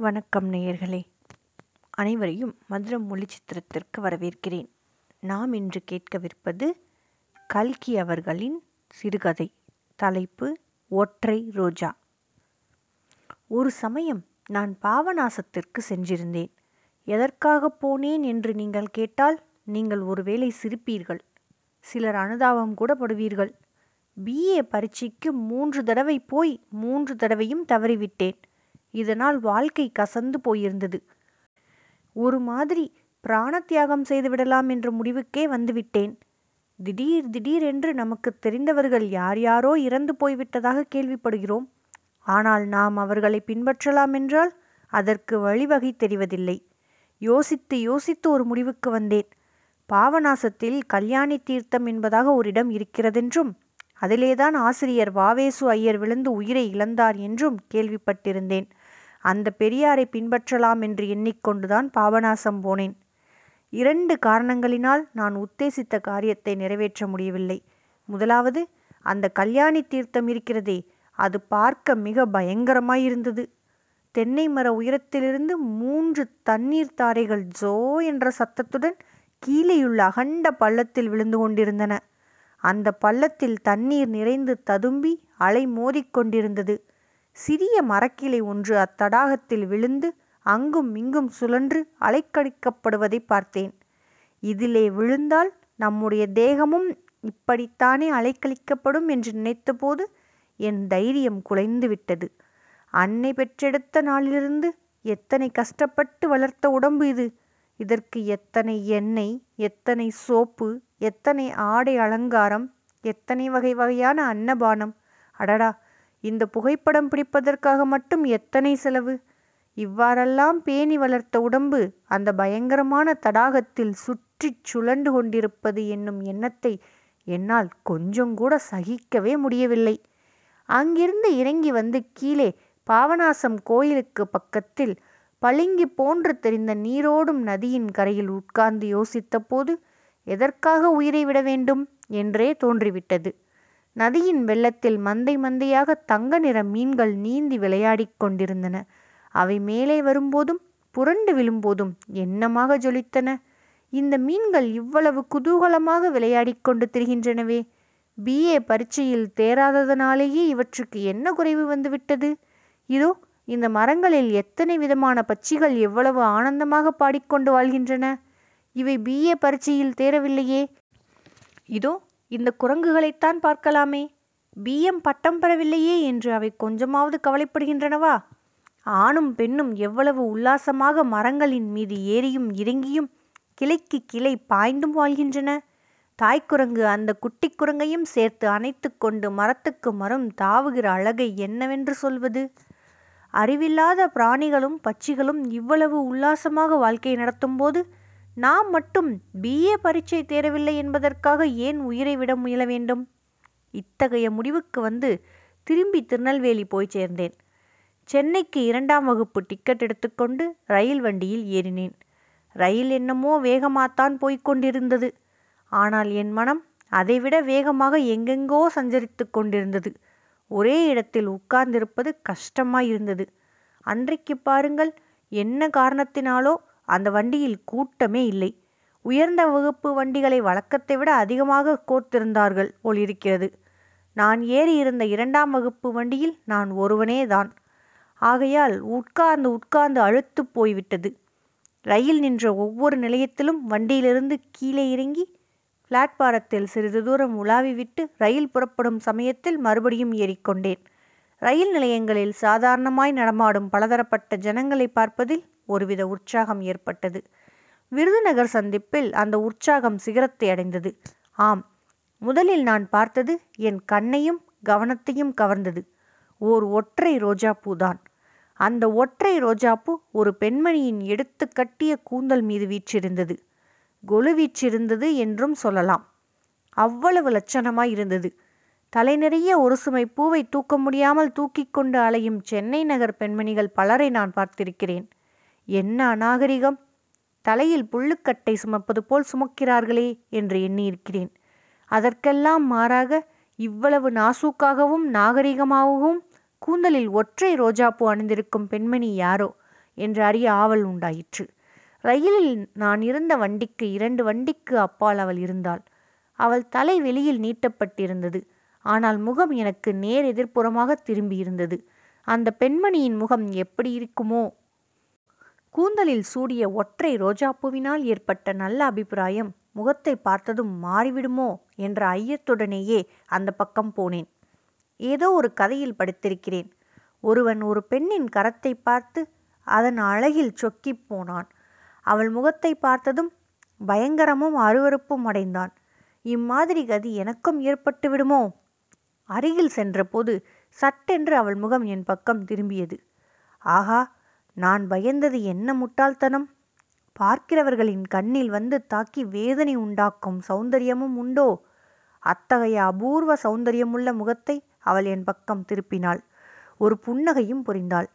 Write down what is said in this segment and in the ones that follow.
வணக்கம் நேயர்களே. அனைவரையும் மதுரம் மொழி சித்திரத்திற்கு வரவேற்கிறேன். நாம் இன்று கேட்கவிருப்பது கல்கி அவர்களின் சிறுகதை. தலைப்பு ஒற்றை ரோஜா. ஒரு சமயம் நான் பாவநாசத்திற்கு சென்றிருந்தேன். எதற்காக போனேன் என்று நீங்கள் கேட்டால் நீங்கள் ஒருவேளை சிரிப்பீர்கள். சிலர் அனுதாபம் கூட படுவீர்கள். பிஏ பரீட்சைக்கு மூன்று தடவை போய் மூன்று தடவையும் தவறிவிட்டேன். இதனால் வாழ்க்கை கசந்து போயிருந்தது. ஒரு மாதிரி பிராணத்தியாகம் செய்து விடலாம் என்ற முடிவுக்கே வந்துவிட்டேன். திடீர் திடீரென்று நமக்கு தெரிந்தவர்கள் யார் யாரோ இறந்து போய்விட்டதாக கேள்விப்படுகிறோம். ஆனால் நாம் அவர்களை பின்பற்றலாம் என்றால் அதற்கு வழிவகை தெரிவதில்லை. யோசித்து யோசித்து ஒரு முடிவுக்கு வந்தேன். பாவநாசத்தில் கல்யாணி தீர்த்தம் என்பதாக ஒரு இடம் இருக்கிறதென்றும் அதிலேதான் ஆசிரியர் வாவேசு ஐயர் விழுந்து உயிரை இழந்தார் என்றும் கேள்விப்பட்டிருந்தேன். அந்த பெரியாரை பின்பற்றலாம் என்று எண்ணிக்கொண்டுதான் பாபநாசம் போனேன். இரண்டு காரணங்களினால் நான் உத்தேசித்த காரியத்தை நிறைவேற்ற முடியவில்லை. முதலாவது அந்த கல்யாணி தீர்த்தம் இருக்கிறதே அது பார்க்க மிக பயங்கரமாயிருந்தது. தென்னை மர உயரத்திலிருந்து மூன்று தண்ணீர் தாரைகள் ஜோ என்ற சத்தத்துடன் கீழேயுள்ள அகண்ட பள்ளத்தில் விழுந்து கொண்டிருந்தன. அந்த பள்ளத்தில் தண்ணீர் நிறைந்து ததும்பி அலை மோதிக்கொண்டிருந்தது சிறிய மரக்கிளை ஒன்று அத்தடாகத்தில் விழுந்து அங்கும் இங்கும் சுழன்று அலைக்கடிக்கப்படுவதை பார்த்தேன். இதிலே விழுந்தால் நம்முடைய தேகமும் இப்படித்தானே அலைக்கழிக்கப்படும் என்று நினைத்தபோது என் தைரியம் குலைந்து விட்டது அன்னை பெற்றெடுத்த நாளிலிருந்து எத்தனை கஷ்டப்பட்டு வளர்த்த உடம்பு இது? இதற்கு எத்தனை எண்ணெய் எத்தனை சோப்பு எத்தனை ஆடை அலங்காரம் எத்தனை வகை வகையான அன்னபானம்? அடடா! இந்த புகைப்படம் பிடிப்பதற்காக மட்டும் எத்தனை செலவு? இவ்வாறெல்லாம் பேணி வளர்த்த உடம்பு அந்த பயங்கரமான தடாகத்தில் சுற்றி சுழண்டு கொண்டிருப்பது என்னும் எண்ணத்தை என்னால் கொஞ்சம் கூட சகிக்கவே முடியவில்லை. அங்கிருந்து இறங்கி வந்து கீழே பாவநாசம் கோயிலுக்கு பக்கத்தில் பளிங்கி போன்று தெரிந்த நீரோடும் நதியின் கரையில் உட்கார்ந்து யோசித்தபோது எதற்காக உயிரை விட வேண்டும்? என்றே தோன்றிவிட்டது. நதியின் வெள்ளத்தில் மந்தை மந்தையாக தங்க நிற மீன்கள் நீந்தி விளையாடிக் கொண்டிருந்தன. அவை மேலே வரும்போதும் புரண்டு விழும்போதும் என்னமாக ஜொலித்தன. இந்த மீன்கள் இவ்வளவு குதூகலமாக விளையாடிக் கொண்டு திரிகின்றனவே. பிஏ பரீட்சையில் தேராததனாலேயே இவற்றுக்கு என்ன குறைவு வந்துவிட்டது? இதோ இந்த மரங்களில் எத்தனை விதமான பட்சிகள் எவ்வளவு ஆனந்தமாக பாடிக்கொண்டு வாழ்கின்றன. இவை பிஏ பரீட்சையில் தேரவில்லையே இதோ இந்த குரங்குகளைத்தான் பார்க்கலாமே. பிஎம் பட்டம் பெறவில்லையே என்று அவை கொஞ்சமாவது கவலைப்படுகின்றனவா? ஆணும் பெண்ணும் எவ்வளவு உல்லாசமாக மரங்களின் மீது ஏறியும் இறங்கியும் கிளைக்கு கிளை பாய்ந்தும் வாழ்கின்றன. தாய்க்குரங்கு அந்த குட்டி குரங்கையும் சேர்த்து அணைத்து கொண்டு மரத்துக்கு மரம் தாவுகிற அழகை என்னவென்று சொல்வது? அறிவில்லாத பிராணிகளும் பட்சிகளும் இவ்வளவு உல்லாசமாக வாழ்க்கை நடத்தும்போது நாம் மட்டும் பிஏ பரீட்சை தேரவில்லை என்பதற்காக ஏன் உயிரை விட முயல வேண்டும்? இத்தகைய முடிவுக்கு வந்து திரும்பி திருநெல்வேலி போய் சேர்ந்தேன். சென்னைக்கு இரண்டாம் வகுப்பு டிக்கெட் எடுத்துக்கொண்டு ரயில் வண்டியில் ஏறினேன். ரயில் என்னமோ வேகமாகத்தான் போய்க்கொண்டிருந்தது ஆனால் என் மனம் அதைவிட வேகமாக எங்கெங்கோ சஞ்சரித்து கொண்டிருந்தது. ஒரே இடத்தில் உட்கார்ந்திருப்பது கஷ்டமாயிருந்தது. அன்றைக்கு பாருங்கள் என்ன காரணத்தினாலோ அந்த வண்டியில் கூட்டமே இல்லை. உயர்ந்த வகுப்பு வண்டிகளை வழக்கத்தை விட அதிகமாக கோர்த்திருந்தார்கள் போலிருக்கிறது நான் ஏறி இருந்த இரண்டாம் வகுப்பு வண்டியில் நான் ஒருவனே தான். ஆகையால் உட்கார்ந்து உட்கார்ந்து அழுத்து போய்விட்டது. ரயில் நின்ற ஒவ்வொரு நிலையத்திலும் வண்டியிலிருந்து கீழே இறங்கி பிளாட்பாரத்தில் சிறிது தூரம் உலாவி விட்டு ரயில் புறப்படும் சமயத்தில் மறுபடியும் ஏறிக்கொண்டேன். ரயில் நிலையங்களில் சாதாரணமாய் நடமாடும் பலதரப்பட்ட ஜனங்களை பார்ப்பதில் ஒருவித உற்சாகம் ஏற்பட்டது. விருதுநகர் சந்திப்பில் அந்த உற்சாகம் சிகரத்தை அடைந்தது. ஆம் முதலில் நான் பார்த்தது என் கண்ணையும் கவனத்தையும் கவர்ந்தது. ஓர் ஒற்றை ரோஜாப்பூ தான் அந்த ஒற்றை ரோஜாப்பூ ஒரு பெண்மணியின் எடுத்து கட்டிய கூந்தல் மீது வீற்றிருந்தது. கொலு வீச்சிருந்தது என்றும் சொல்லலாம். அவ்வளவு லட்சணமாய் இருந்தது. தலை நிறைய ஒரு சுமை பூவை தூக்க முடியாமல் தூக்கிக் கொண்டு அலையும் சென்னை நகர் பெண்மணிகள் பலரை நான் பார்த்திருக்கிறேன். என்ன அநாகரிகம்? தலையில் புல்லுக்கட்டை சுமப்பது போல் சுமக்கிறார்களே என்று எண்ணியிருக்கிறேன். அதற்கெல்லாம் மாறாக இவ்வளவு நாசூக்காகவும் நாகரிகமாகவும் கூந்தலில் ஒற்றை ரோஜாப்பூ அணிந்திருக்கும் பெண்மணி யாரோ என்று அறிய ஆவல் உண்டாயிற்று. ரயிலில் நான் இருந்த வண்டிக்கு இரண்டு வண்டிக்கு அப்பால் அவள் இருந்தாள். அவள் தலை வெளியில் நீட்டப்பட்டிருந்தது. ஆனால் முகம் எனக்கு நேர் எதிர்ப்புறமாக திரும்பியிருந்தது. அந்த பெண்மணியின் முகம் எப்படி இருக்குமோ? கூந்தலில் சூடிய ஒற்றை ரோஜாப்பூவினால் ஏற்பட்ட நல்ல அபிப்பிராயம் முகத்தை பார்த்ததும் மாறிவிடுமோ என்ற ஐயத்துடனேயே அந்த பக்கம் போனேன். ஏதோ ஒரு கதையில் படித்திருக்கிறேன். ஒருவன் ஒரு பெண்ணின் கரத்தை பார்த்து அதன் அழகில் சொக்கி போனான். அவள் முகத்தை பார்த்ததும் பயங்கரமும் அருவருப்பும் அடைந்தான். இம்மாதிரி கதி எனக்கும் ஏற்பட்டு விடுமோ அருகில் சென்றபோது சட்டென்று அவள் முகம் என் பக்கம் திரும்பியது. ஆஹா நான் பயந்தது என்ன முட்டாள்தனம்? பார்க்கிறவர்களின் கண்ணில் வந்து தாக்கி வேதனை உண்டாக்கும் சௌந்தரியமும் உண்டோ? அத்தகைய அபூர்வ சௌந்தரியமுள்ள முகத்தை அவள் என் பக்கம் திருப்பினாள். ஒரு புன்னகையும் புரிந்தாள்.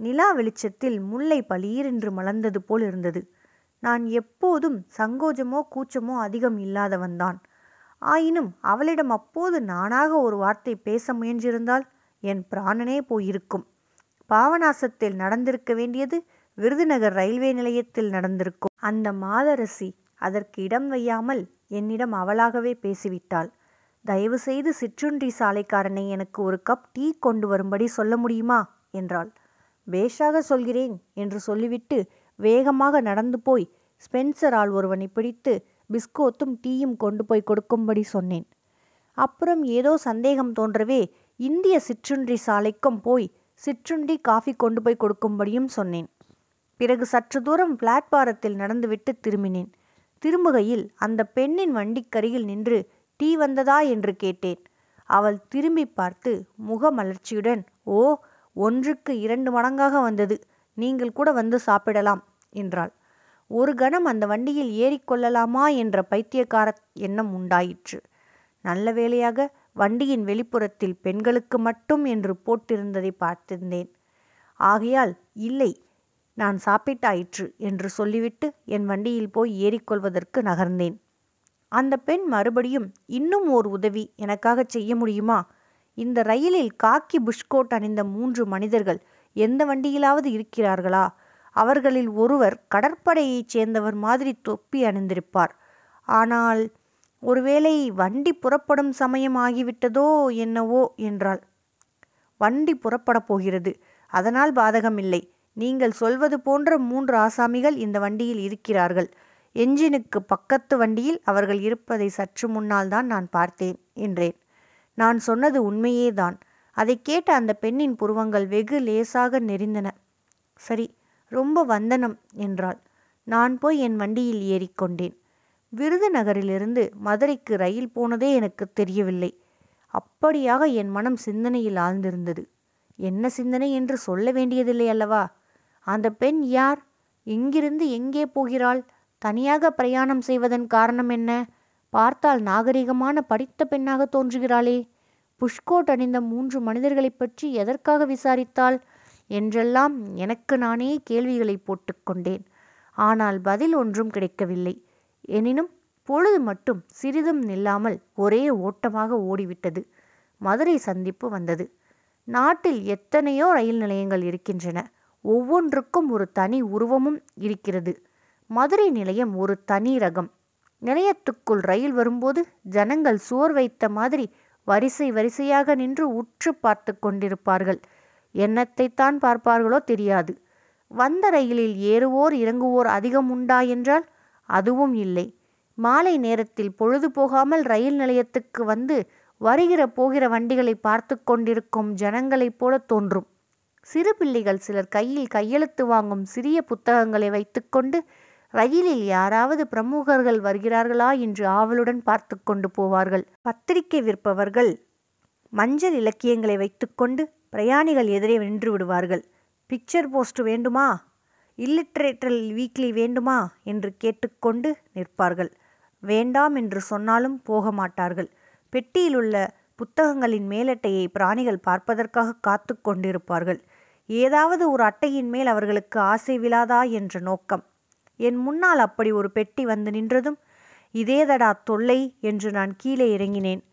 நிலா வெளிச்சத்தில் முல்லை பளீரென்று மலர்ந்தது போல் இருந்தது. நான் எப்போதும் சங்கோஜமோ கூச்சமோ அதிகம் இல்லாதவன்தான். ஆயினும் அவளிடம் அப்போது நானாக ஒரு வார்த்தை பேச முயன்றிருந்தால் என் பிராணனே போயிருக்கும். பாவநாசத்தில் நடந்திருக்க வேண்டியது விருதுநகர் ரயில்வே நிலையத்தில் நடந்திருக்கும். அந்த மாதரசி அதற்கு இடம் வையாமல் என்னிடம் அவளாகவே பேசிவிட்டாள். தயவு செய்து சிற்றுண்டி சாலைக்காரனை எனக்கு ஒரு கப் டீ கொண்டு வரும்படி சொல்ல முடியுமா? என்றாள். பேஷாக சொல்கிறேன் என்று சொல்லிவிட்டு வேகமாக நடந்து போய் ஸ்பென்சரால் ஒருவனை பிடித்து பிஸ்கோத்தும் டீயும் கொண்டு போய் கொடுக்கும்படி சொன்னேன். அப்புறம் ஏதோ சந்தேகம் தோன்றவே இந்திய சிற்றுண்டி சாலைக்கும் போய் சிற்றுண்டி காஃபி கொண்டு போய் கொடுக்கும்படியும் சொன்னேன். பிறகு சற்று தூரம் பிளாட்பாரத்தில் நடந்துவிட்டு திரும்பினேன். திரும்புகையில் அந்த பெண்ணின் வண்டிக்கருகில் நின்று டீ வந்ததா என்று கேட்டேன். அவள் திரும்பி பார்த்து முகமலர்ச்சியுடன் ஓ ஒன்றுக்கு இரண்டு மடங்காக வந்தது. நீங்கள் கூட வந்து சாப்பிடலாம் என்றாள். ஒரு கணம் அந்த வண்டியில் ஏறிக்கொள்ளலாமா என்ற பைத்தியக்கார எண்ணம் உண்டாயிற்று. நல்ல வேளையாக வண்டியின் வெளிப்புறத்தில் பெண்களுக்கு மட்டும் என்று போட்டிருந்ததை பார்த்திருந்தேன். ஆகையால் இல்லை நான் சாப்பிட்டாயிற்று என்று சொல்லிவிட்டு என் வண்டியில் போய் ஏறிக்கொள்வதற்கு நகர்ந்தேன். அந்த பெண் மறுபடியும் இன்னும் ஓர் உதவி எனக்காக செய்ய முடியுமா? இந்த ரயிலில் காக்கி புஷ்கோட் அணிந்த மூன்று மனிதர்கள் எந்த வண்டியிலாவது இருக்கிறார்களா? அவர்களில் ஒருவர் கடற்படையைச் சேர்ந்தவர் மாதிரி தொப்பி அணிந்திருப்பார். ஆனால் ஒருவேளை வண்டி புறப்படும் சமயம் ஆகிவிட்டதோ என்னவோ என்றாள். வண்டி புறப்படப் போகிறது. அதனால் பாதகமில்லை. நீங்கள் சொல்வது போன்ற மூன்று ஆசாமிகள் இந்த வண்டியில் இருக்கிறார்கள். என்ஜினுக்கு பக்கத்து வண்டியில் அவர்கள் இருப்பதை சற்று முன்னால் தான் நான் பார்த்தேன் என்றேன். நான் சொன்னது உண்மையேதான் அதை கேட்ட அந்த பெண்ணின் புருவங்கள் வெகு லேசாக நெறிந்தன சரி ரொம்ப வந்தனம் என்றாள். நான் போய் என் வண்டியில் ஏறிக்கொண்டேன். விருதுநகரிலிருந்து மதுரைக்கு ரயில் போனதே எனக்கு தெரியவில்லை. அப்படியாக என் மனம் சிந்தனையில் ஆழ்ந்திருந்தது. என்ன சிந்தனை என்று சொல்ல வேண்டியதில்லை அல்லவா? அந்த பெண் யார்? எங்கிருந்து எங்கே போகிறாள்? தனியாக பிரயாணம் செய்வதன் காரணம் என்ன? பார்த்தால் நாகரிகமான படித்த பெண்ணாக தோன்றுகிறாளே. புஷ்கோட் அணிந்த மூன்று மனிதர்களைப் பற்றி எதற்காக விசாரித்தாள்? என்றெல்லாம் எனக்கு நானே கேள்விகளை போட்டுக்கொண்டேன் ஆனால் பதில் ஒன்றும் கிடைக்கவில்லை. எனினும் பொழுது மட்டும் சிறிதும் நில்லாமல் ஒரே ஓட்டமாக ஓடிவிட்டது. மதுரை சந்திப்பு வந்தது. நாட்டில் எத்தனையோ ரயில் நிலையங்கள் இருக்கின்றன. ஒவ்வொன்றுக்கும் ஒரு தனி உருவமும் இருக்கிறது. மதுரை நிலையம் ஒரு தனி ரகம். நிலையத்துக்குள் ரயில் வரும்போது ஜனங்கள் சுவர் வைத்த மாதிரி வரிசை வரிசையாக நின்று உற்று பார்த்து கொண்டிருப்பார்கள். என்னத்தைத்தான் பார்ப்பார்களோ தெரியாது. வந்த ரயிலில் ஏறுவோர் இறங்குவோர் அதிகம் உண்டா என்றால் அதுவும் இல்லை. மாலை நேரத்தில் பொழுது போகாமல் ரயில் நிலையத்துக்கு வந்து வருகிற போகிற வண்டிகளை பார்த்து கொண்டிருக்கும் ஜனங்களைப் போல தோன்றும். சிறு பிள்ளைகள் சிலர் கையில் கையெழுத்து வாங்கும் சிறிய புத்தகங்களை வைத்துக்கொண்டு ரயிலில் யாராவது பிரமுகர்கள் வருகிறார்களா என்று ஆவலுடன் பார்த்து கொண்டு போவார்கள். பத்திரிகை விற்பவர்கள் மஞ்சள் இலக்கியங்களை வைத்துக்கொண்டு பிரயாணிகள் எதிரே நின்று விடுவார்கள். பிக்சர் போஸ்ட் வேண்டுமா? இல்லிட்ரேட்டல் வீக்லி வேண்டுமா? என்று கேட்டுக்கொண்டு நிற்பார்கள். வேண்டாம் என்று சொன்னாலும் போக மாட்டார்கள். பெட்டியில் உள்ள புத்தகங்களின் மேலட்டையை பிராணிகள் பார்ப்பதற்காக காத்து கொண்டிருப்பார்கள். ஏதாவது ஒரு அட்டையின் மேல் அவர்களுக்கு ஆசை விழாதா? என்ற நோக்கம். என் முன்னால் அப்படி ஒரு பெட்டி வந்து நின்றதும் இதேதடா தொல்லை என்று நான் கீழே இறங்கினேன்.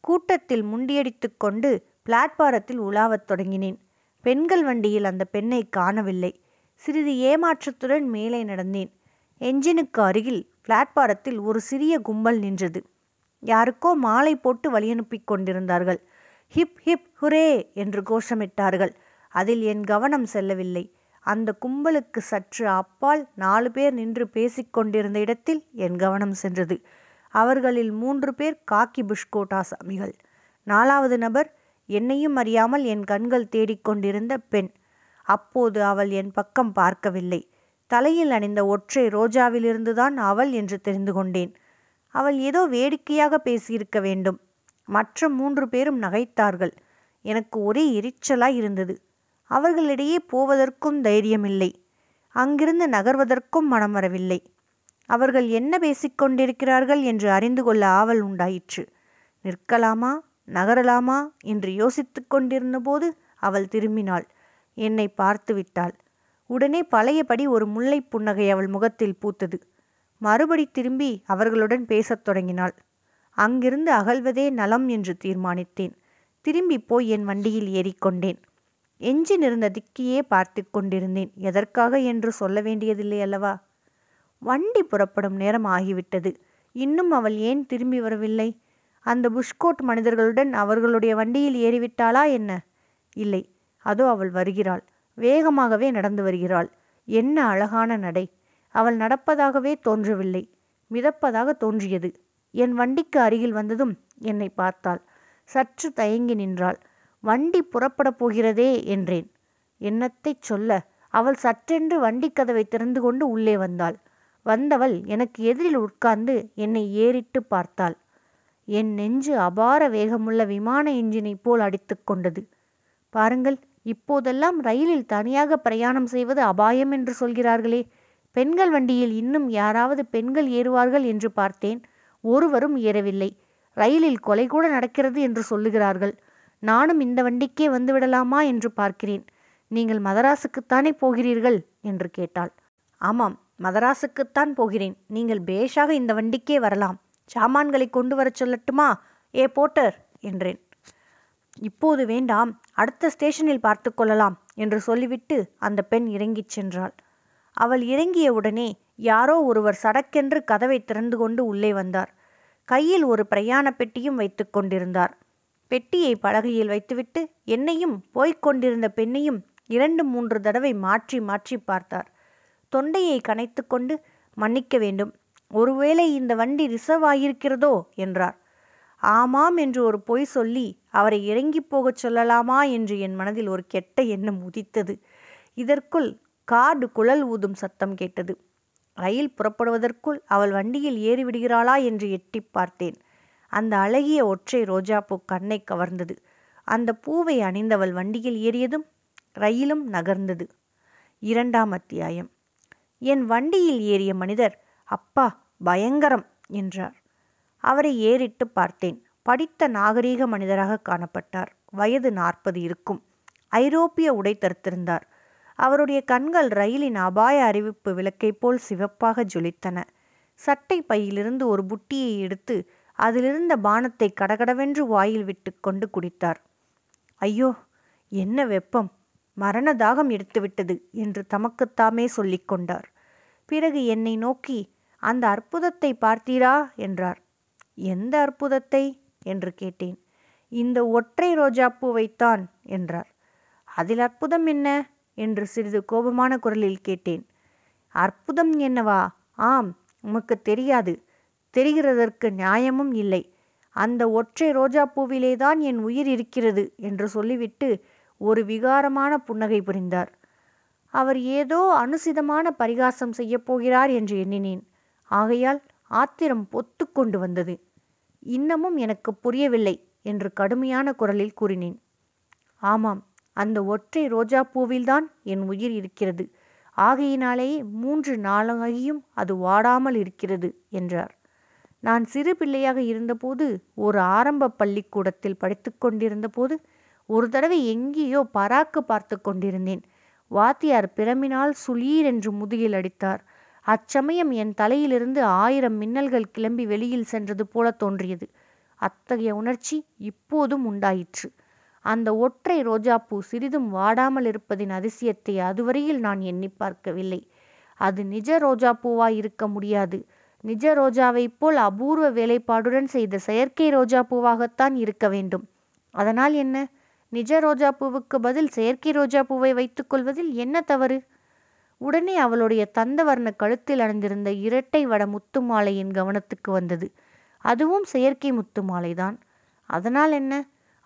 கூட்டத்தில் முண்டியடித்து கொண்டு பிளாட்பாரத்தில் உலாவத் தொடங்கினேன். பெண்கள் வண்டியில் அந்த பெண்ணை காணவில்லை. சிறிது ஏமாற்றத்துடன் மேலே நடந்தேன். என்ஜினுக்கு அருகில் பிளாட்பாரத்தில் ஒரு சிறிய கும்பல் நின்றது. யாருக்கோ மாலை போட்டு வழியனுப்பிக் கொண்டிருந்தார்கள். ஹிப் ஹிப் ஹுரே என்று கோஷமிட்டார்கள். அதில் என் கவனம் செல்லவில்லை. அந்த கும்பலுக்கு சற்று அப்பால் நாலு பேர் நின்று பேசிக்கொண்டிருந்த இடத்தில் என் கவனம் சென்றது. அவர்களில் மூன்று பேர் காக்கி புஷ்கோட் ஆசாமிகள் நாலாவது நபர் என்னையும் அறியாமல் என் கண்கள் தேடிக்கொண்டிருந்த பெண். அப்போது அவள் என் பக்கம் பார்க்கவில்லை. தலையில் அணிந்த ஒற்றை ரோஜாவிலிருந்துதான் அவள் என்று தெரிந்து கொண்டேன். அவள் ஏதோ வேடிக்கையாக பேசியிருக்க வேண்டும். மற்ற மூன்று பேரும் நகைத்தார்கள். எனக்கு ஒரே எரிச்சலாய் இருந்தது. அவர்களிடையே போவதற்கும் தைரியமில்லை. அங்கிருந்து நகர்வதற்கும் மனம் வரவில்லை. அவர்கள் என்ன பேசிக்கொண்டிருக்கிறார்கள் என்று அறிந்து கொள்ள ஆவல் உண்டாயிற்று. நிற்கலாமா? நகரலாமா? என்று யோசித்து கொண்டிருந்தபோது அவள் திரும்பினாள். என்னை பார்த்து விட்டாள். உடனே பழையபடி ஒரு முல்லை புன்னகை அவள் முகத்தில் பூத்தது. மறுபடி திரும்பி அவர்களுடன் பேசத் தொடங்கினாள். அங்கிருந்து அகல்வதே நலம் என்று தீர்மானித்தேன். திரும்பி போய் என் வண்டியில் ஏறிக்கொண்டேன் எஞ்சி இருந்த திக்கியே பார்த்து கொண்டிருந்தேன். எதற்காக என்று சொல்ல வேண்டியதில்லை அல்லவா? வண்டி புறப்படும் நேரம் ஆகிவிட்டது. இன்னும் அவள் ஏன் திரும்பி வரவில்லை? அந்த புஷ்கோட் மனிதர்களுடன் அவர்களுடைய வண்டியில் ஏறிவிட்டாளா என்ன? இல்லை அதோ அவள் வருகிறாள். வேகமாகவே நடந்து வருகிறாள். என்ன அழகான நடை. அவள் நடப்பதாகவே தோன்றவில்லை. மிதப்பதாக தோன்றியது. என் வண்டிக்கு அருகில் வந்ததும் என்னை பார்த்தாள். சற்று தயங்கி நின்றாள். வண்டி புறப்படப் போகிறதே என்றேன். என்னத்தை சொல்ல? அவள் சற்றென்று வண்டி கதவை திறந்து கொண்டு உள்ளே வந்தாள். வந்தவள் எனக்கு எதிரில் உட்கார்ந்து என்னை ஏறிட்டு பார்த்தாள். என் நெஞ்சு அபார வேகமுள்ள விமான என்ஜினைப் போல் அடித்துக் கொண்டது. பாருங்கள் இப்போதெல்லாம் ரயிலில் தனியாக பிரயாணம் செய்வது அபாயம் என்று சொல்கிறார்களே. பெண்கள் வண்டியில் இன்னும் யாராவது பெண்கள் ஏறுவார்கள் என்று பார்த்தேன். ஒருவரும் ஏறவில்லை. ரயிலில் கொலை கூட நடக்கிறது என்று சொல்லுகிறார்கள். நானும் இந்த வண்டிக்கே வந்து விடலாமா என்று பார்க்கிறேன். நீங்கள் மதராசுக்குத்தானே போகிறீர்கள்? என்று கேட்டாள். ஆமாம் மதராசுக்குத்தான் போகிறேன். நீங்கள் பேஷாக இந்த வண்டிக்கே வரலாம். சாமான்களை கொண்டு வரச் சொல்லட்டுமா? ஏ போட்டர் என்றேன். இப்போது வேண்டாம் அடுத்த ஸ்டேஷனில் பார்த்து கொள்ளலாம் என்று சொல்லிவிட்டு அந்த பெண் இறங்கிச் சென்றாள். அவள் இறங்கிய உடனே யாரோ ஒருவர் சடக்கென்று கதவை திறந்து கொண்டு உள்ளே வந்தார். கையில் ஒரு பிரயாண பெட்டியும் வைத்து கொண்டிருந்தார். பெட்டியை பலகையில் வைத்துவிட்டு என்னையும் போய்க் கொண்டிருந்த பெண்ணையும் இரண்டு மூன்று தடவை மாற்றி மாற்றி பார்த்தார். தொண்டையை கனைத்து கொண்டு மன்னிக்க வேண்டும் ஒருவேளை இந்த வண்டி ரிசர்வ் ஆகியிருக்கிறதோ? என்றார். ஆமாம் என்று ஒரு பொய் சொல்லி அவரை இறங்கி போகச் சொல்லலாமா என்று என் மனதில் ஒரு கெட்ட எண்ணம் உதித்தது. இதற்குள் கார்டு குழல் ஊதும் சத்தம் கேட்டது. ரயில் புறப்படுவதற்குள் அவள் வண்டியில் ஏறிவிடுகிறாளா என்று எட்டி பார்த்தேன். அந்த அழகிய ஒற்றை ரோஜாப்பூ கண்ணை கவர்ந்தது. அந்த பூவை அணிந்தவள் வண்டியில் ஏறியதும் ரயிலும் நகர்ந்தது. இரண்டாம் அத்தியாயம். என் வண்டியில் ஏறிய மனிதர் அப்பா பயங்கரம் என்றார். அவரை ஏறிட்டு பார்த்தேன். படித்த நாகரீக மனிதராக காணப்பட்டார். வயது நாற்பது இருக்கும். ஐரோப்பிய உடை தரித்திருந்தார். அவருடைய கண்கள் ரயிலின் அபாய அறிவிப்பு விளக்கைப் போல் சிவப்பாக ஜொலித்தன. சட்டை பையிலிருந்து ஒரு புட்டியை எடுத்து அதிலிருந்த பானத்தை கடகடவென்று வாயில் விட்டு கொண்டு குடித்தார். ஐயோ என்ன வெப்பம்! மரண தாகம் எடுத்துவிட்டது என்று தமக்குத்தாமே சொல்லிக்கொண்டார் பிறகு என்னை நோக்கி அந்த அற்புதத்தை பார்த்தீரா? என்றார். எந்த அற்புதத்தை? என்று கேட்டேன். இந்த ஒற்றை ரோஜா பூவைத்தான் என்றார். அதில் அற்புதம் என்ன? என்று சிறிது கோபமான குரலில் கேட்டேன். அற்புதம் என்னவா? ஆம் உமக்கு தெரியாது. தெரிகிறதற்கு நியாயமும் இல்லை. அந்த ஒற்றை ரோஜாப்பூவிலேதான் என் உயிர் இருக்கிறது என்று சொல்லிவிட்டு ஒரு விகாரமான புன்னகை புரிந்தார். அவர் ஏதோ அனுசிதமான பரிகாசம் செய்யப் போகிறார் என்று எண்ணினேன். ஆகையால் ஆத்திரம் பொத்து கொண்டு வந்தது. இன்னமும் எனக்கு புரியவில்லை என்று கடுமையான குரலில் கூறினேன். ஆமாம் அந்த ஒற்றை ரோஜா பூவில்தான் என் உயிர் இருக்கிறது. ஆகையினாலேயே மூன்று நாளாகியும் அது வாடாமல் இருக்கிறது என்றார். நான் சிறு பிள்ளையாக இருந்தபோது ஒரு ஆரம்ப பள்ளிக்கூடத்தில் படித்து கொண்டிருந்த போது ஒரு தடவை எங்கேயோ பராக்கு பார்த்து கொண்டிருந்தேன். வாத்தியார் பிரமினால் சுளீர் என்று முதுகில் அடித்தார். அச்சமயம் என் தலையிலிருந்து ஆயிரம் மின்னல்கள் கிளம்பி வெளியில் சென்றது போல தோன்றியது. அத்தகைய உணர்ச்சி இப்போதும் உண்டாயிற்று. அந்த ஒற்றை ரோஜாப்பூ சிறிதும் வாடாமல் இருப்பதின் அதிசயத்தை அதுவரையில் நான் எண்ணி பார்க்கவில்லை. அது நிஜ ரோஜாப்பூவாய் இருக்க முடியாது. நிஜ ரோஜாவைப் போல் அபூர்வ வேலைப்பாடுடன் செய்த செயற்கை ரோஜாப்பூவாகத்தான் இருக்க வேண்டும். அதனால் என்ன? நிஜ ரோஜாப்பூவுக்கு பதில் செயற்கை ரோஜாப்பூவை வைத்துக்கொள்வதில் என்ன தவறு? உடனே அவளுடைய தந்தவர்ண கழுத்தில் அணிந்திருந்த இரட்டை வட முத்து மாலை என் கவனத்துக்கு வந்தது. அதுவும் செயற்கை முத்து மாலைதான் அதனால் என்ன?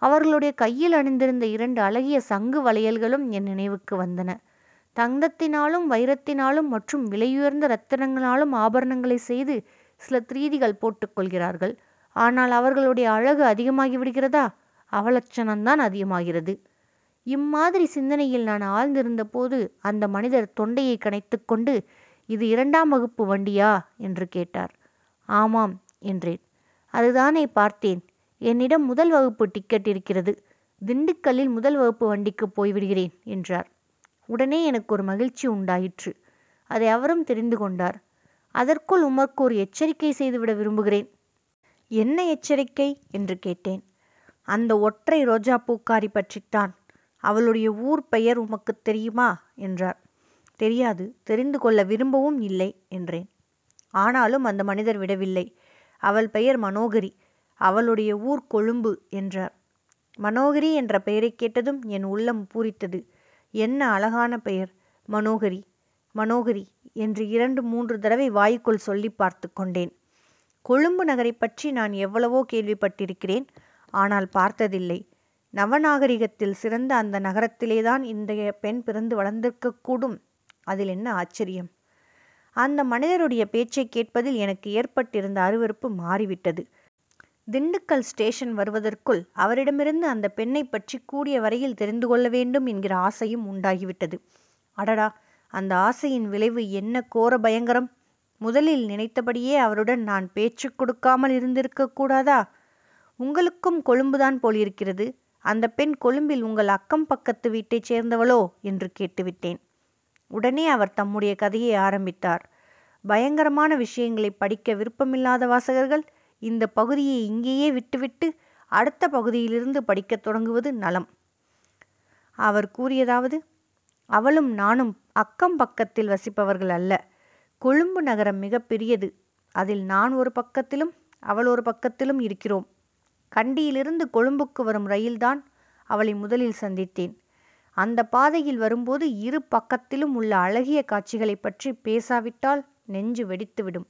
அவர்களுடைய கையில் அணிந்திருந்த இரண்டு அழகிய சங்கு வளையல்களும் என் நினைவுக்கு வந்தன. தங்கத்தினாலும் வைரத்தினாலும் மற்றும் விலையுயர்ந்த ரத்தினங்களாலும் ஆபரணங்களை செய்து சில திரீதிகள் போட்டுக்கொள்கிறார்கள் ஆனால் அவர்களுடைய அழகு அதிகமாகி விடுகிறதா? அவலட்சணம்தான் அதிகமாகிறது. இம்மாதிரி சிந்தனையில் நான் ஆழ்ந்திருந்த போது அந்த மனிதர் தொண்டையை கனைத்துக்கொண்டு இது இரண்டாம் வகுப்பு வண்டியா? என்று கேட்டார். ஆமாம் என்றேன். அதுதானே பார்த்தேன். என்னிடம் முதல் வகுப்பு டிக்கெட் இருக்கிறது. திண்டுக்கல்லில் முதல் வகுப்பு வண்டிக்கு போய்விடுகிறேன் என்றார். உடனே எனக்கு ஒரு மகிழ்ச்சி உண்டாயிற்று. அதை அவரும் தெரிந்து கொண்டார். அதற்குள் உமக்கு ஒரு எச்சரிக்கை செய்துவிட விரும்புகிறேன். என்ன எச்சரிக்கை? என்று கேட்டேன். அந்த ஒற்றை ரோஜா பூக்காரி பற்றித்தான். அவளுடைய ஊர் பெயர் உமக்கு தெரியுமா? என்றார். தெரியாது. தெரிந்து கொள்ள விரும்பவும் இல்லை என்றேன். ஆனாலும் அந்த மனிதர் விடவில்லை. அவள் பெயர் மனோகரி. அவளுடைய ஊர் கொழும்பு என்றார். மனோகரி என்ற பெயரை கேட்டதும் என் உள்ளம் பூரித்தது. என்ன அழகான பெயர். மனோகரி. மனோகரி என்று இரண்டு மூன்று தடவை வாய்க்குள் சொல்லி பார்த்து கொண்டேன். கொழும்பு நகரை பற்றி நான் எவ்வளவோ கேள்விப்பட்டிருக்கிறேன். ஆனால் பார்த்ததில்லை. நவநாகரிகத்தில் சிறந்த அந்த நகரத்திலேதான் இன்றைய பெண் பிறந்து வளர்ந்திருக்கக்கூடும். அதில் என்ன ஆச்சரியம்? அந்த மனிதருடைய பேச்சை கேட்பதில் எனக்கு ஏற்பட்டிருந்த அருவருப்பு மாறிவிட்டது. திண்டுக்கல் ஸ்டேஷன் வருவதற்குள் அவரிடமிருந்து அந்த பெண்ணை பற்றி கூடிய வரையில் தெரிந்து கொள்ள வேண்டும் என்கிற ஆசையும் உண்டாகிவிட்டது. அடடா! அந்த ஆசையின் விளைவு என்ன கோர பயங்கரம்? முதலில் நினைத்தபடியே அவருடன் நான் பேச்சு கொடுக்காமல் இருந்திருக்க கூடாதா உங்களுக்கும் கொழும்புதான் போலிருக்கிறது. அந்த பெண் கொழும்பில் உங்கள் அக்கம் பக்கத்து வீட்டைச் சேர்ந்தவளோ? என்று கேட்டுவிட்டேன். உடனே அவர் தம்முடைய கதையை ஆரம்பித்தார். பயங்கரமான விஷயங்களை படிக்க விருப்பமில்லாத வாசகர்கள் இந்த பகுதியை இங்கேயே விட்டுவிட்டு அடுத்த பகுதியிலிருந்து படிக்கத் தொடங்குவது நலம். அவர் கூறியதாவது அவளும் நானும் அக்கம் பக்கத்தில் வசிப்பவர்கள் அல்ல. கொழும்பு நகரம் மிக பெரியது. அதில் நான் ஒரு பக்கத்திலும் அவள் ஒரு பக்கத்திலும் இருக்கிறோம். கண்டியிலிருந்து கொழும்புக்கு வரும் ரயில்தான் அவளை முதலில் சந்தித்தேன். அந்த பாதையில் வரும்போது இரு பக்கத்திலும் உள்ள அழகிய காட்சிகளை பற்றி பேசாவிட்டால் நெஞ்சு வெடித்துவிடும்.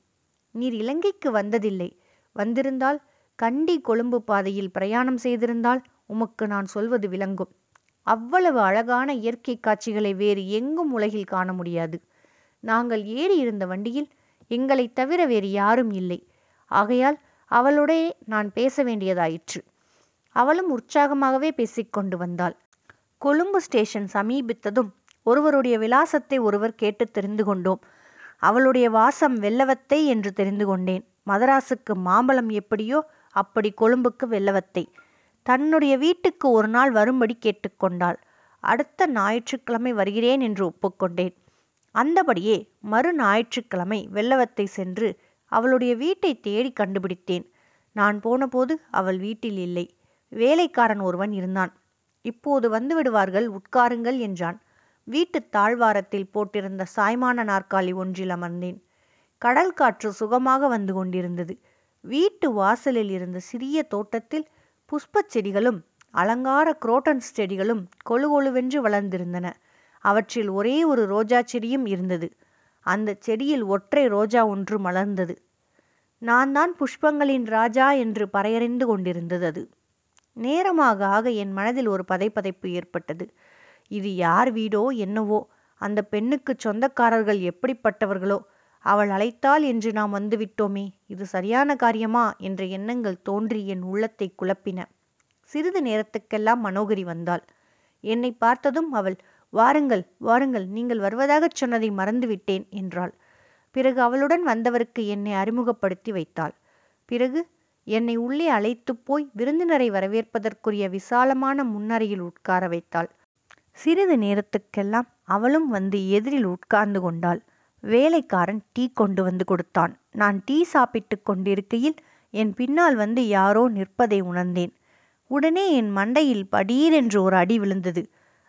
நீர் இலங்கைக்கு வந்ததில்லை. வந்திருந்தால் கண்டி கொழும்பு பாதையில் பிரயாணம் செய்திருந்தால் உமக்கு நான் சொல்வது விளங்கும். அவ்வளவு அழகான இயற்கை காட்சிகளை வேறு எங்கும் உலகில் காண முடியாது. நாங்கள் ஏறி இருந்த வண்டியில் எங்களை தவிர வேறு யாரும் இல்லை. ஆகையால் அவளுடைய நான் பேச வேண்டியதாயிற்று. அவளும் உற்சாகமாகவே பேசிக்கொண்டு வந்தாள். கொழும்பு ஸ்டேஷன் சமீபித்ததும் ஒருவருடைய விலாசத்தை ஒருவர் கேட்டு தெரிந்து கொண்டோம். அவளுடைய வாசம் வெள்ளவத்தை என்று தெரிந்து கொண்டேன். மதராசுக்கு மாம்பழம் எப்படியோ அப்படி கொழும்புக்கு வெள்ளவத்தை. தன்னுடைய வீட்டுக்கு ஒரு நாள் வரும்படி கேட்டுக்கொண்டாள் அடுத்த ஞாயிற்றுக்கிழமை வருகிறேன் என்று ஒப்புக்கொண்டேன். அந்தபடியே மறு ஞாயிற்றுக்கிழமை வெள்ளவத்தை சென்று அவளுடைய வீட்டை தேடி கண்டுபிடித்தேன். நான் போனபோது அவள் வீட்டில் இல்லை. வேலைக்காரன் ஒருவன் இருந்தான். இப்போது வந்து விடுவார்கள் உட்காருங்கள் என்றான். வீட்டு தாழ்வாரத்தில் போட்டிருந்த சாய்மான நாற்காலி ஒன்றில் அமர்ந்தேன். கடல் காற்று சுகமாக வந்து கொண்டிருந்தது. வீட்டு வாசலில் இருந்த சிறிய தோட்டத்தில் புஷ்பச் செடிகளும் அலங்கார குரோட்டன்ஸ் செடிகளும் கொழு கொழுவென்று வளர்ந்திருந்தன. அவற்றில் ஒரே ஒரு ரோஜா செடியும் இருந்தது. அந்த செடியில் ஒற்றை ரோஜா ஒன்று மலர்ந்தது. நான் தான் புஷ்பங்களின் ராஜா என்று பறையறிந்து கொண்டிருந்தது அது. நேரமாக ஆக என் மனதில் ஒரு பதைப்பதைப்பு ஏற்பட்டது. இது யார் வீடோ என்னவோ அந்த பெண்ணுக்கு சொந்தக்காரர்கள் எப்படிப்பட்டவர்களோ அவள் அழைத்தாள் என்று நாம் வந்துவிட்டோமே இது சரியான காரியமா என்ற எண்ணங்கள் தோன்றி என் உள்ளத்தை குழப்பின. சிறிது நேரத்துக்கெல்லாம் மனோகரி வந்தாள். என்னை பார்த்ததும் அவள் வாருங்கள் வாருங்கள் நீங்கள் வருவதாகச் சொன்னதை மறந்துவிட்டேன் என்றாள். பிறகு அவளுடன் வந்தவருக்கு என்னை அறிமுகப்படுத்தி வைத்தாள். பிறகு என்னை உள்ளே அழைத்து போய் விருந்தினரை வரவேற்பதற்குரிய விசாலமான முன்னறையில் உட்கார வைத்தாள். சிறிது நேரத்துக்கெல்லாம் அவளும் வந்து எதிரில் உட்கார்ந்து கொண்டாள். வேலைக்காரன் டீ கொண்டு வந்து கொடுத்தான். நான் டீ சாப்பிட்டு கொண்டிருக்கையில் என் பின்னால் வந்து யாரோ நிற்பதை உணர்ந்தேன். உடனே என் மண்டையில் படீரென்று ஒரு அடி விழுந்தது.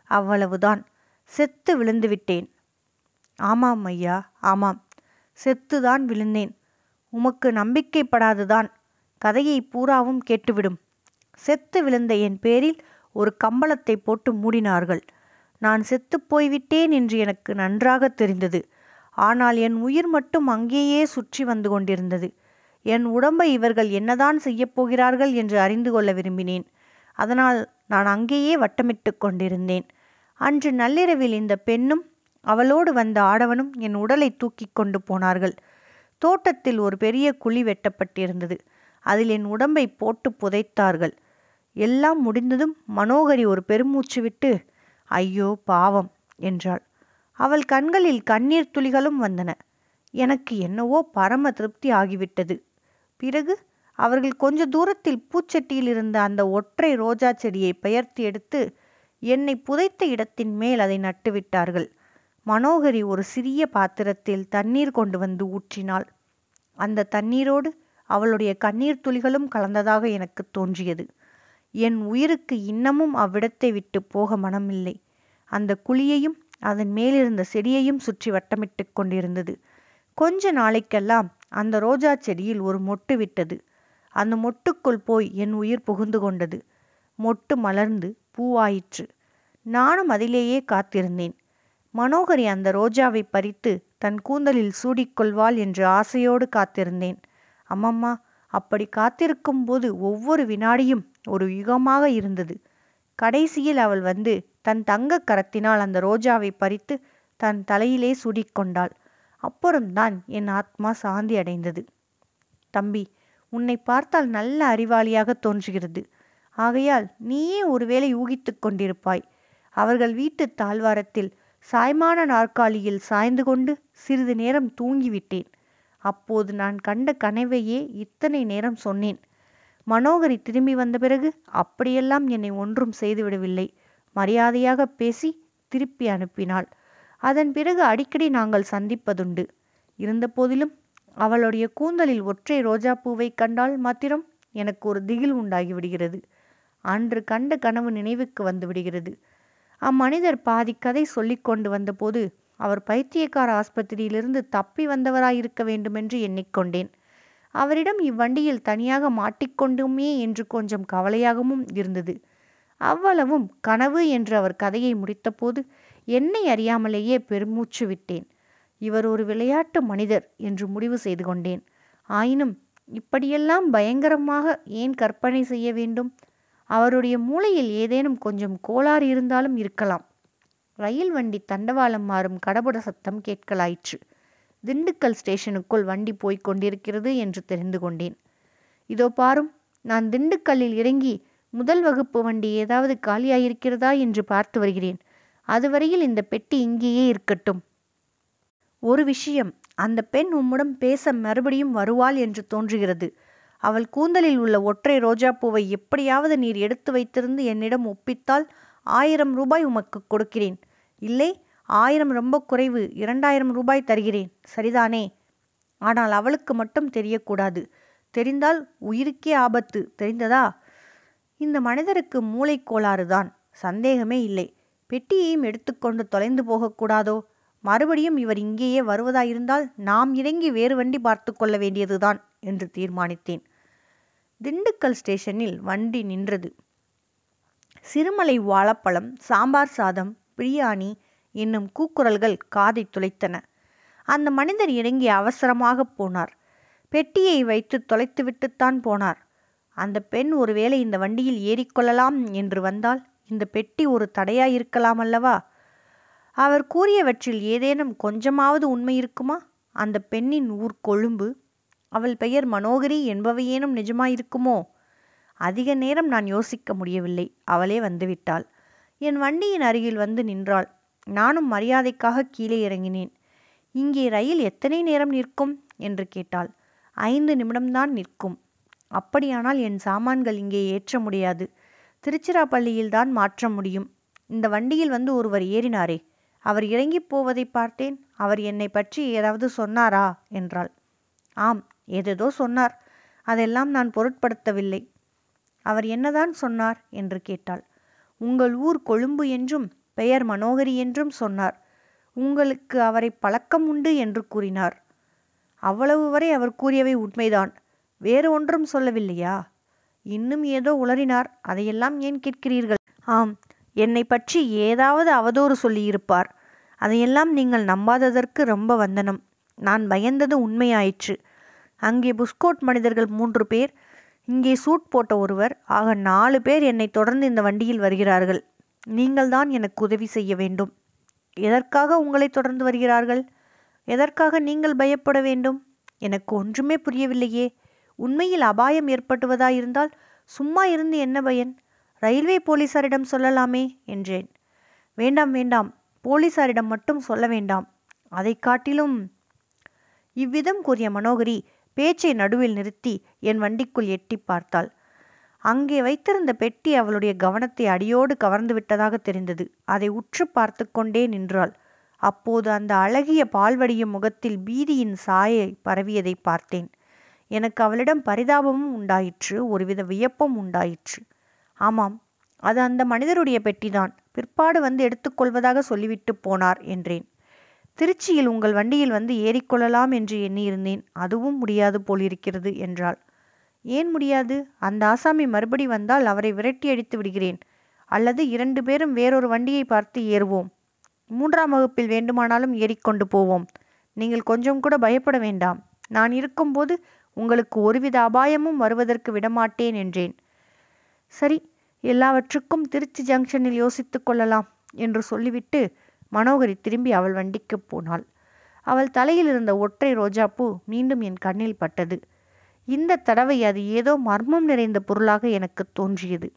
அவ்வளவுதான். செத்து விழுந்து விட்டேன். ஆமாம் ஐயா ஆமாம். செத்துதான் விழுந்தேன். உமக்கு நம்பிக்கைப்படாதுதான். கதையை பூராவும் கேட்டுவிடும். செத்து விழுந்த என் பேரில் ஒரு கம்பளத்தை போட்டு மூடினார்கள். நான் செத்துப்போய்விட்டேன் என்று எனக்கு நன்றாக தெரிந்தது. ஆனால் என் உயிர் மட்டும் அங்கேயே சுற்றி வந்து கொண்டிருந்தது. என் உடம்பை இவர்கள் என்னதான் செய்யப்போகிறார்கள் என்று அறிந்து கொள்ள விரும்பினேன். அதனால் நான் அங்கேயே வட்டமிட்டு கொண்டிருந்தேன். அன்று நள்ளிரவில் இந்த பெண்ணும் அவளோடு வந்த ஆடவனும் என் உடலை தூக்கி கொண்டு போனார்கள். தோட்டத்தில் ஒரு பெரிய குழி வெட்டப்பட்டிருந்தது. அதில் என் உடம்பை போட்டு புதைத்தார்கள். எல்லாம் முடிந்ததும் மனோகரி ஒரு பெருமூச்சு விட்டு ஐயோ பாவம் என்றாள். அவள் கண்களில் கண்ணீர் துளிகளும் வந்தன. எனக்கு என்னவோ பரம திருப்தி ஆகிவிட்டது. பிறகு அவர்கள் கொஞ்ச தூரத்தில் பூச்சட்டியில் இருந்த அந்த ஒற்றை ரோஜா செடியை பெயர்த்து எடுத்து என்னை புதைத்த இடத்தின் மேல் அதை நட்டுவிட்டார்கள். மனோகரி ஒரு சிறிய பாத்திரத்தில் தண்ணீர் கொண்டு வந்து ஊற்றினாள். அந்த தண்ணீரோடு அவளுடைய கண்ணீர் துளிகளும் கலந்ததாக எனக்கு தோன்றியது. என் உயிருக்கு இன்னமும் அவ்விடத்தை விட்டு போக மனமில்லை. அந்த குழியையும் அதன் மேலிருந்த செடியையும் சுற்றி வட்டமிட்டு கொண்டிருந்தது. கொஞ்ச நாளைக்கெல்லாம் அந்த ரோஜா செடியில் ஒரு மொட்டு விட்டது. அந்த மொட்டுக்குள் போய் என் உயிர் புகுந்து கொண்டது. மொட்டு மலர்ந்து பூவாயிற்று. நானும் அதிலேயே காத்திருந்தேன். மனோகரி அந்த ரோஜாவை பறித்து தன் கூந்தலில் சூடிக்கொள்வாள் என்று ஆசையோடு காத்திருந்தேன். அம்மம்மா அப்படி காத்திருக்கும் போது ஒவ்வொரு வினாடியும் ஒரு யுகமாக இருந்தது. கடைசியில் அவள் வந்து தன் தங்க கரத்தினால் அந்த ரோஜாவை பறித்து தன் தலையிலே சூடிக்கொண்டாள். அப்புறம்தான் என் ஆத்மா சாந்தி அடைந்தது. தம்பி உன்னை பார்த்தால் நல்ல அறிவாளியாக தோன்றுகிறது. ஆகையால் நீயே ஒருவேளை ஊகித்து கொண்டிருப்பாய். அவர்கள் வீட்டு தாழ்வாரத்தில் சாய்மான நாற்காலியில் சாய்ந்து கொண்டு சிறிது நேரம் தூங்கிவிட்டேன். அப்போது நான் கண்ட கனவையே இத்தனை நேரம் சொன்னேன். மனோகரி திரும்பி வந்த பிறகு அப்படியெல்லாம் என்னை ஒன்றும் செய்துவிடவில்லை. மரியாதையாக பேசி திருப்பி அனுப்பினாள். அதன் பிறகு அடிக்கடி நாங்கள் சந்திப்பதுண்டு. இருந்தபோதிலும் அவளுடைய கூந்தலில் ஒற்றை ரோஜாப்பூவை கண்டால் மாத்திரம் எனக்கு ஒரு திகில் உண்டாகி விடுகிறது. அன்று கண்ட கனவு நினைவுக்கு வந்து விடுகிறது. அம்மனிதர் பாதி கதை சொல்லி கொண்டு வந்தபோது அவர் பைத்தியக்கார ஆஸ்பத்திரியிலிருந்து தப்பி வந்தவராயிருக்க வேண்டுமென்று எண்ணிக்கொண்டேன். அவரிடம் இவ்வண்டியில் தனியாக மாட்டிக்கொண்டுமே என்று கொஞ்சம் கவலையாகவும் இருந்தது. அவ்வளவும் கனவு என்று அவர் கதையை முடித்தபோது என்னை அறியாமலேயே பெருமூச்சு விட்டேன். இவர் ஒரு விளையாட்டு மனிதர் என்று முடிவு செய்து கொண்டேன். ஆயினும் இப்படியெல்லாம் பயங்கரமாக ஏன் கற்பனை செய்ய வேண்டும்? அவருடைய மூளையில் ஏதேனும் கொஞ்சம் கோளாறு இருந்தாலும் இருக்கலாம். ரயில் வண்டி தண்டவாளம் மாறும் கடபுட சத்தம் கேட்கலாயிற்று. திண்டுக்கல் ஸ்டேஷனுக்குள் வண்டி போய்க் கொண்டிருக்கிறது என்று தெரிந்து கொண்டேன். இதோ பாரும் நான் திண்டுக்கல்லில் இறங்கி முதல் வகுப்பு வண்டி ஏதாவது காலியாயிருக்கிறதா என்று பார்த்து வருகிறேன். அதுவரையில் இந்த பெட்டி இங்கேயே இருக்கட்டும். ஒரு விஷயம் அந்த பெண் உம்முடன் பேச மறுபடியும் வருவாள் என்று தோன்றுகிறது. அவள் கூந்தலில் உள்ள ஒற்றை ரோஜாப்பூவை எப்படியாவது நீர் எடுத்து வைத்திருந்து என்னிடம் ஒப்பித்தால் ஆயிரம் ரூபாய் உமக்கு கொடுக்கிறேன். இல்லை ஆயிரம் ரொம்ப குறைவு இரண்டாயிரம் ரூபாய் தருகிறேன். சரிதானே? ஆனால் அவளுக்கு மட்டும் தெரியக்கூடாது. தெரிந்தால் உயிருக்கே ஆபத்து. தெரிந்ததா? இந்த மனிதருக்கு மூளைக்கோளாறு தான். சந்தேகமே இல்லை. பெட்டியையும் எடுத்துக்கொண்டு தொலைந்து போகக்கூடாதோ? மறுபடியும் இவர் இங்கேயே வருவதாயிருந்தால் நாம் இறங்கி வேறு வண்டி பார்த்து கொள்ள வேண்டியதுதான் என்று தீர்மானித்தேன். திண்டுக்கல் ஸ்டேஷனில் வண்டி நின்றது. சிறுமலை வாழைப்பழம் சாம்பார் சாதம் பிரியாணி என்னும் கூக்குரல்கள் காதை துளைத்தன. அந்த மனிதர் இறங்கி அவசரமாக போனார். பெட்டியை வைத்து தொலைத்துவிட்டுத்தான் போனார். அந்த பெண் ஒருவேளை இந்த வண்டியில் ஏறிக்கொள்ளலாம் என்று வந்தால் இந்த பெட்டி ஒரு தடையாயிருக்கலாம் அல்லவா? அவர் கூறியவற்றில் ஏதேனும் கொஞ்சமாவது உண்மை இருக்குமா? அந்த பெண்ணின் ஊர் கொழும்பு அவள் பெயர் மனோகரி என்பவையேனும் நிஜமாயிருக்குமோ? அதிக நேரம் நான் யோசிக்க முடியவில்லை. அவளே வந்துவிட்டாள். என் வண்டியின் அருகில் வந்து நின்றாள். நானும் மரியாதைக்காக கீழே இறங்கினேன். இங்கே ரயில் எத்தனை நேரம் நிற்கும்? என்று கேட்டாள். ஐந்து நிமிடம்தான் நிற்கும். அப்படியானால் என் சாமான்கள் இங்கே ஏற்ற முடியாது. திருச்சிராப்பள்ளியில்தான் மாற்ற முடியும். இந்த வண்டியில் வந்து ஒருவர் ஏறினாரே. அவர் இறங்கி போவதை பார்த்தேன். அவர் என்னை பற்றி ஏதாவது சொன்னாரா? என்றாள். ஆம் ஏதேதோ சொன்னார். அதெல்லாம் நான் பொருட்படுத்தவில்லை. அவர் என்னதான் சொன்னார் என்று கேட்டாள். உங்கள் ஊர் கொழும்பு என்றும் பெயர் மனோகரி என்றும் சொன்னார். உங்களுக்கு அவரை பழக்கம் உண்டு என்று கூறினார். அவ்வளவு வரை அவர் கூறியவை உண்மைதான். வேறு ஒன்றும் சொல்லவில்லையா? இன்னும் ஏதோ உளறினார். அதையெல்லாம் ஏன் கேட்கிறீர்கள்? ஆம் என்னை பற்றி ஏதாவது அவதூறு சொல்லியிருப்பார். அதையெல்லாம் நீங்கள் நம்பாததற்கு ரொம்ப வந்தனம். நான் பயந்தது உண்மையாயிற்று. அங்கே புஸ்கோட் மனிதர்கள் மூன்று பேர் இங்கே சூட் போட்ட ஒருவர். ஆக நாலு பேர் என்னை தொடர்ந்து இந்த வண்டியில் வருகிறார்கள். நீங்கள்தான் எனக்கு உதவி செய்ய வேண்டும். எதற்காக உங்களை தொடர்ந்து வருகிறார்கள்? எதற்காக நீங்கள் பயப்பட வேண்டும்? எனக்கு ஒன்றுமே புரியவில்லையே. உண்மையில் அபாயம் ஏற்பட்டுவதாயிருந்தால் சும்மா இருந்து என்ன பயன்? ரயில்வே போலீசாரிடம் சொல்லலாமே என்றேன். வேண்டாம் வேண்டாம். போலீசாரிடம் மட்டும் சொல்ல வேண்டாம். அதை காட்டிலும் இவ்விதம் கூறிய மனோகரி பேச்சை நடுவில் நிறுத்தி என் வண்டிக்குள் எட்டி பார்த்தாள். அங்கே வைத்திருந்த பெட்டி அவளுடைய கவனத்தை அடியோடு கவர்ந்து விட்டதாக தெரிந்தது. அதை உற்று பார்த்து கொண்டே நின்றாள். அப்போது அந்த அழகிய பால்வடியும் முகத்தில் பீதியின் சாயை பரவியதை பார்த்தேன். எனக்கு அவளிடம் பரிதாபமும் உண்டாயிற்று ஒருவித வியப்பும் உண்டாயிற்று. ஆமாம் அது அந்த மனிதருடைய பெட்டிதான். பிற்பாடு வந்து எடுத்துக்கொள்வதாக சொல்லிவிட்டு போனார் என்றேன். திருச்சியில் உங்கள் வண்டியில் வந்து ஏறிக்கொள்ளலாம் என்று எண்ணியிருந்தேன். அதுவும் முடியாது போலிருக்கிறது என்றாள். ஏன் முடியாது? அந்த ஆசாமி மறுபடி வந்தால் அவரை விரட்டி அடித்து விடுகிறேன். அல்லது இரண்டு பேரும் வேறொரு வண்டியை பார்த்து ஏறுவோம். மூன்றாம் வகுப்பில் வேண்டுமானாலும் ஏறிக்கொண்டு போவோம். நீங்கள் கொஞ்சம் கூட பயப்பட வேண்டாம். நான் இருக்கும்போது உங்களுக்கு ஒருவித அபாயமும் வருவதற்கு விடமாட்டேன் என்றேன். சரி எல்லாவற்றுக்கும் திருச்சி ஜங்ஷனில் யோசித்துக் கொள்ளலாம் என்று சொல்லிவிட்டு மனோகரி திரும்பி அவள் வண்டிக்கு போனாள். அவள் தலையில் இருந்த ஒற்றை ரோஜாப்பூ மீண்டும் என் கண்ணில் பட்டது. இந்த தடவை அது ஏதோ மர்மம் நிறைந்த பொருளாக எனக்கு தோன்றியது.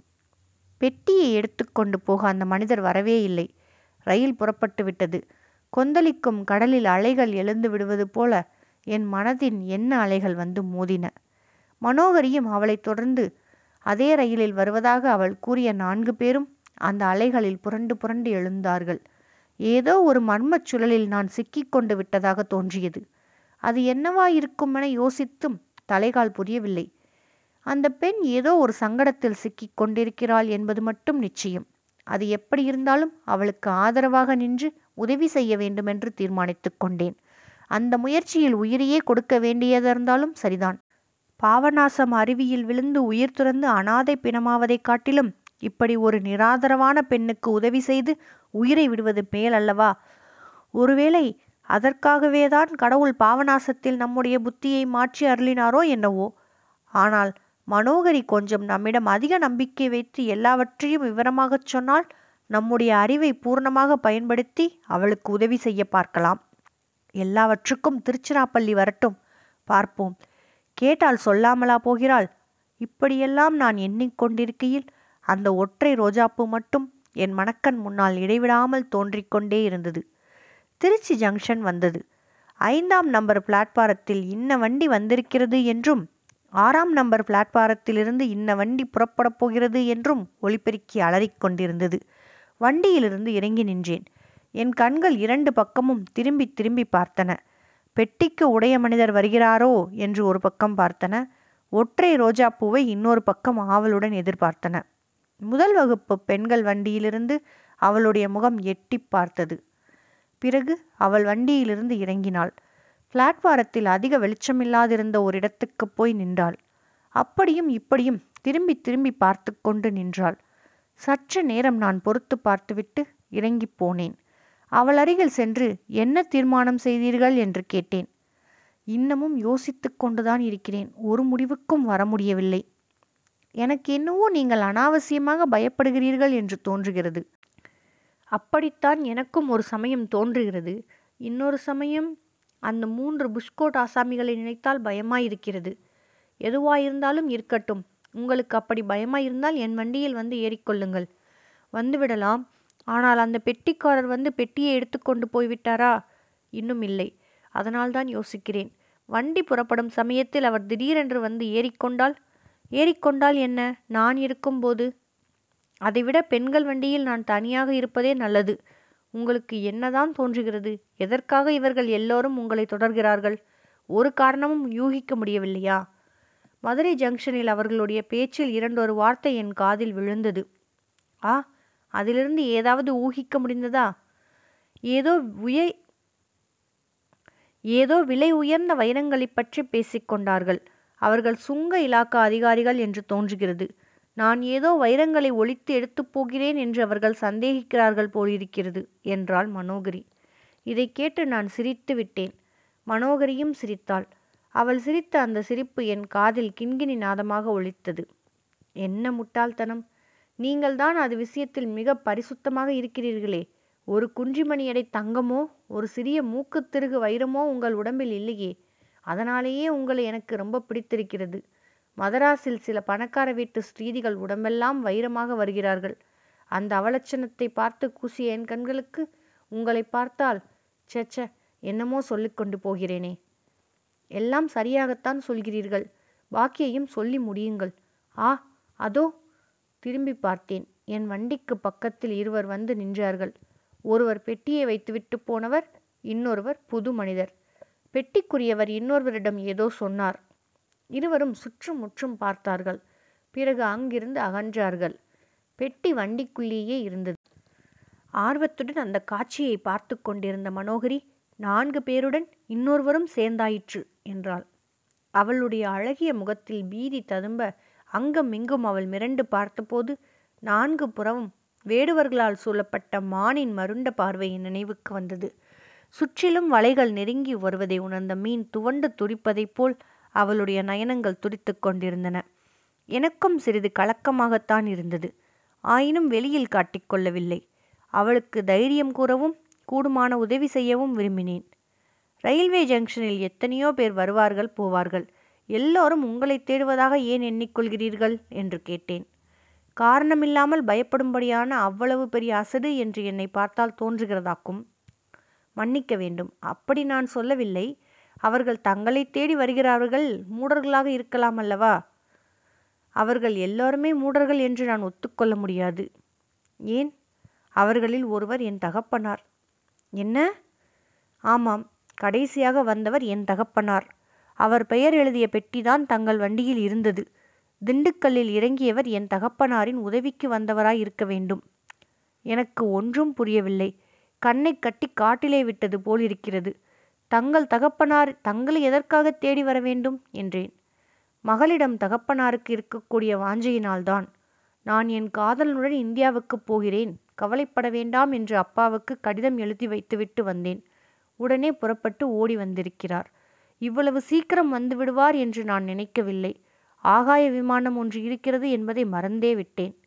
பெட்டியை எடுத்துக்கொண்டு போக அந்த மனிதர் வரவே இல்லை. ரயில் புறப்பட்டு விட்டது. கொந்தளிக்கும் கடலில் அலைகள் எழுந்து விடுவது போல என் மனதின் என்ன அலைகள் வந்து மோதின. மனோகரியும் அவளைத் தொடர்ந்து அதே ரயிலில் வருவதாக அவள் கூறிய நான்கு பேரும் அந்த அலைகளில் புரண்டு புரண்டு எழுந்தார்கள். ஏதோ ஒரு மர்மச் சுழலில் நான் சிக்கிக்கொண்டு விட்டதாக தோன்றியது. அது என்னவாயிருக்குமென யோசித்தும் தலைகால் புரியவில்லை. அந்த பெண் ஏதோ ஒரு சங்கடத்தில் சிக்கிக் கொண்டிருக்கிறாள் என்பது மட்டும் நிச்சயம். அது எப்படி இருந்தாலும் அவளுக்கு ஆதரவாக நின்று உதவி செய்ய வேண்டுமென்று தீர்மானித்துக் கொண்டேன். அந்த முயற்சியில் உயிரையே கொடுக்க வேண்டியதிருந்தாலும் சரிதான். பாவநாசம் அருவியில் விழுந்து உயிர் துறந்து அனாதை பிணமாவதைக் காட்டிலும் இப்படி ஒரு நிராதரவான பெண்ணுக்கு உதவி செய்து உயிரை விடுவது மேல் அல்லவா? ஒருவேளை அதற்காகவேதான் கடவுள் பாவநாசத்தில் நம்முடைய புத்தியை மாற்றி அருளினாரோ என்னவோ? ஆனால் மனோகரி கொஞ்சம் நம்மிடம் அதிக நம்பிக்கை வைத்து எல்லாவற்றையும் விவரமாகச் சொன்னால் நம்முடைய அறிவை பூர்ணமாக பயன்படுத்தி அவளுக்கு உதவி செய்ய பார்க்கலாம். எல்லாவற்றுக்கும் திருச்சிராப்பள்ளி வரட்டும். பார்ப்போம். கேட்டால் சொல்லாமலா போகிறாள்? இப்படியெல்லாம் நான் எண்ணிக்கொண்டிருக்கையில் அந்த ஒற்றை ரோஜாப்பூ மட்டும் என் மணக்கண் முன்னால் இடைவிடாமல் தோன்றிக்கொண்டே இருந்தது. திருச்சி ஜங்ஷன் வந்தது. ஐந்தாம் நம்பர் பிளாட்பாரத்தில் இன்ன வண்டி வந்திருக்கிறது என்றும் ஆறாம் நம்பர் பிளாட்பாரத்திலிருந்து இன்ன வண்டி புறப்படப் போகிறது என்றும் ஒளிபெருக்கி அலறிக்கொண்டிருந்தது வண்டியிலிருந்து இறங்கி நின்றேன். என் கண்கள் இரண்டு பக்கமும் திரும்பி திரும்பி பார்த்தன. பெட்டிக்கு உடைய மனிதர் வருகிறாரோ? என்று ஒரு பக்கம் பார்த்தன. ஒற்றை ரோஜாப்பூவை இன்னொரு பக்கம் ஆவலுடன் எதிர்பார்த்தன. முதல் வகுப்பு பெண்கள் வண்டியிலிருந்து அவளுடைய முகம் எட்டி பார்த்தது. பிறகு அவள் வண்டியிலிருந்து இறங்கினாள். பிளாட்வாரத்தில் அதிக வெளிச்சமில்லாதிருந்த ஒரு இடத்துக்கு போய் நின்றாள். அப்படியும் இப்படியும் திரும்பி திரும்பி பார்த்து கொண்டு நின்றாள். சற்று நேரம் நான் பொறுத்து பார்த்துவிட்டு இறங்கி போனேன். அவள் அருகில் சென்று என்ன தீர்மானம் செய்தீர்கள்? என்று கேட்டேன். இன்னமும் யோசித்து கொண்டுதான் இருக்கிறேன். ஒரு முடிவுக்கும் வர முடியவில்லை. எனக்கு என்னவோ நீங்கள் அனாவசியமாக பயப்படுகிறீர்கள் என்று தோன்றுகிறது. அப்படித்தான் எனக்கும் ஒரு சமயம் தோன்றுகிறது. இன்னொரு சமயம் அந்த மூன்று புஷ்கோட் ஆசாமிகளை நினைத்தால் பயமாயிருக்கிறது. எதுவாயிருந்தாலும் இருக்கட்டும் உங்களுக்கு அப்படி பயமாயிருந்தால் என் வண்டியில் வந்து ஏறிக்கொள்ளுங்கள். வந்துவிடலாம் ஆனால் அந்த பெட்டிக்காரர் வந்து பெட்டியை எடுத்துக்கொண்டு போய்விட்டாரா இன்னும் இல்லை. அதனால்தான் யோசிக்கிறேன். வண்டி புறப்படும் சமயத்தில் அவர் திடீரென்று வந்து ஏறிக்கொண்டால் ஏறிக்கொண்டால் என்ன? நான் இருக்கும்போது? அதைவிட பெண்கள் வண்டியில் நான் தனியாக இருப்பதே நல்லது. உங்களுக்கு என்னதான் தோன்றுகிறது? எதற்காக இவர்கள் எல்லோரும் உங்களை தொடர்கிறார்கள்? ஒரு காரணமும் யூகிக்க முடியவில்லையா? மதுரை ஜங்ஷனில் அவர்களுடைய பேச்சில் இரண்டொரு வார்த்தை என் காதில் விழுந்தது. ஆ அதிலிருந்து ஏதாவது ஊகிக்க முடிந்ததா? ஏதோ உய ஏதோ விலை உயர்ந்த வைரங்களைப் பற்றி பேசிக்கொண்டார்கள். அவர்கள் சுங்க இலாக்கா அதிகாரிகள் என்று தோன்றுகிறது. நான் ஏதோ வைரங்களை ஒழித்து எடுத்துப் போகிறேன் என்று அவர்கள் சந்தேகிக்கிறார்கள் போலிருக்கிறது என்றாள் மனோகரி. இதை கேட்டு நான் சிரித்து விட்டேன். மனோகரியும் சிரித்தாள். அவள் சிரித்த அந்த சிரிப்பு என் காதில் கிண்கிணி நாதமாக ஒழித்தது என்ன முட்டாள்தனம்! நீங்கள்தான் அது விஷயத்தில் மிக பரிசுத்தமாக இருக்கிறீர்களே. ஒரு குன்றிமணி எடை தங்கமோ ஒரு சிறிய மூக்குத் திருகு வைரமோ உங்கள் உடம்பில் இல்லையே. அதனாலேயே உங்களை எனக்கு ரொம்ப பிடித்திருக்கிறது. மதராஸில் சில பணக்கார வீட்டு ஸ்ரீதிகள் உடம்பெல்லாம் வைரமாக வருகிறார்கள். அந்த அவலட்சணத்தை பார்த்து கூசிய என் கண்களுக்கு உங்களை பார்த்தால் சேச்ச என்னமோ சொல்லிக்கொண்டு போகிறேனே. எல்லாம் சரியாகத்தான் சொல்கிறீர்கள். பாக்கியையும் சொல்லி முடியுங்கள். ஆ அதோ திரும்பி பார்த்தேன். என் வண்டிக்கு பக்கத்தில் இருவர் வந்து நின்றார்கள். ஒருவர் பெட்டியை வைத்துவிட்டு போனவர் இன்னொருவர் புது மனிதர். பெட்டிக்குரியவர் இன்னொருவரிடம் ஏதோ சொன்னார். இருவரும் சுற்றும் முற்றும் பார்த்தார்கள். பிறகு அங்கிருந்து அகன்றார்கள். பெட்டி வண்டிக்குள்ளேயே இருந்தது. ஆர்வத்துடன் அந்த காட்சியை பார்த்து கொண்டிருந்த மனோகரி நான்கு பேருடன் இன்னொருவரும் சேர்ந்தாயிற்று என்றாள். அவளுடைய அழகிய முகத்தில் பீதி ததும்ப அங்கும் இங்கும் அவள் மிரண்டு பார்த்தபோது நான்கு புறமும் வேடுவர்களால் சூழப்பட்ட மானின் மருண்ட பார்வையின் நினைவுக்கு வந்தது. சுற்றிலும் வலைகள் நெருங்கி வருவதை உணர்ந்த மீன் துவண்டு துடிப்பதைப் போல் அவளுடைய நயனங்கள் துடித்து கொண்டிருந்தன. எனக்கும் சிறிது கலக்கமாகத்தான் இருந்தது. ஆயினும் வெளியில் காட்டிக்கொள்ளவில்லை அவளுக்கு தைரியம் கூறவும் கூடுமான உதவி செய்யவும் விரும்பினேன். ரயில்வே ஜங்ஷனில் எத்தனையோ பேர் வருவார்கள் போவார்கள். எல்லோரும் உங்களை தேடுவதாக ஏன் எண்ணிக்கொள்கிறீர்கள்? என்று கேட்டேன். காரணமில்லாமல் பயப்படும்படியான அவ்வளவு பெரிய அசடு என்று என்னை பார்த்தால் தோன்றுகிறதாக்கும். மன்னிக்க வேண்டும். அப்படி நான் சொல்லவில்லை. அவர்கள் தங்களை தேடி வருகிறார்கள். மூடர்களாக இருக்கலாம் அல்லவா? அவர்கள் எல்லோருமே மூடர்கள் என்று நான் ஒத்துக்கொள்ள முடியாது. ஏன்? அவர்களில் ஒருவர் என் தகப்பனார். என்ன? ஆமாம். கடைசியாக வந்தவர் என் தகப்பனார். அவர் பெயர் எழுதிய பெட்டிதான் தங்கள் வண்டியில் இருந்தது. திண்டுக்கல்லில் இறங்கியவர் என் தகப்பனாரின் உதவிக்கு வந்தவராய் இருக்க வேண்டும். எனக்கு ஒன்றும் புரியவில்லை. கண்ணை கட்டி காட்டிலே விட்டது போல் இருக்கிறது தங்கள் தகப்பனார் தங்களை எதற்காக தேடி வர வேண்டும்? என்றேன். மகளிடம் தகப்பனாருக்கு இருக்கக்கூடிய வாஞ்சையினால்தான். நான் என் காதலனுடன் இந்தியாவுக்கு போகிறேன். கவலைப்பட வேண்டாம் என்று அப்பாவுக்கு கடிதம் எழுதி வைத்துவிட்டு வந்தேன். உடனே புறப்பட்டு ஓடி வந்திருக்கிறார். இவ்வளவு சீக்கிரம் வந்து விடுவார் என்று நான் நினைக்கவில்லை. ஆகாய விமானம் ஒன்று இருக்கிறது என்பதை மறந்தே விட்டேன்.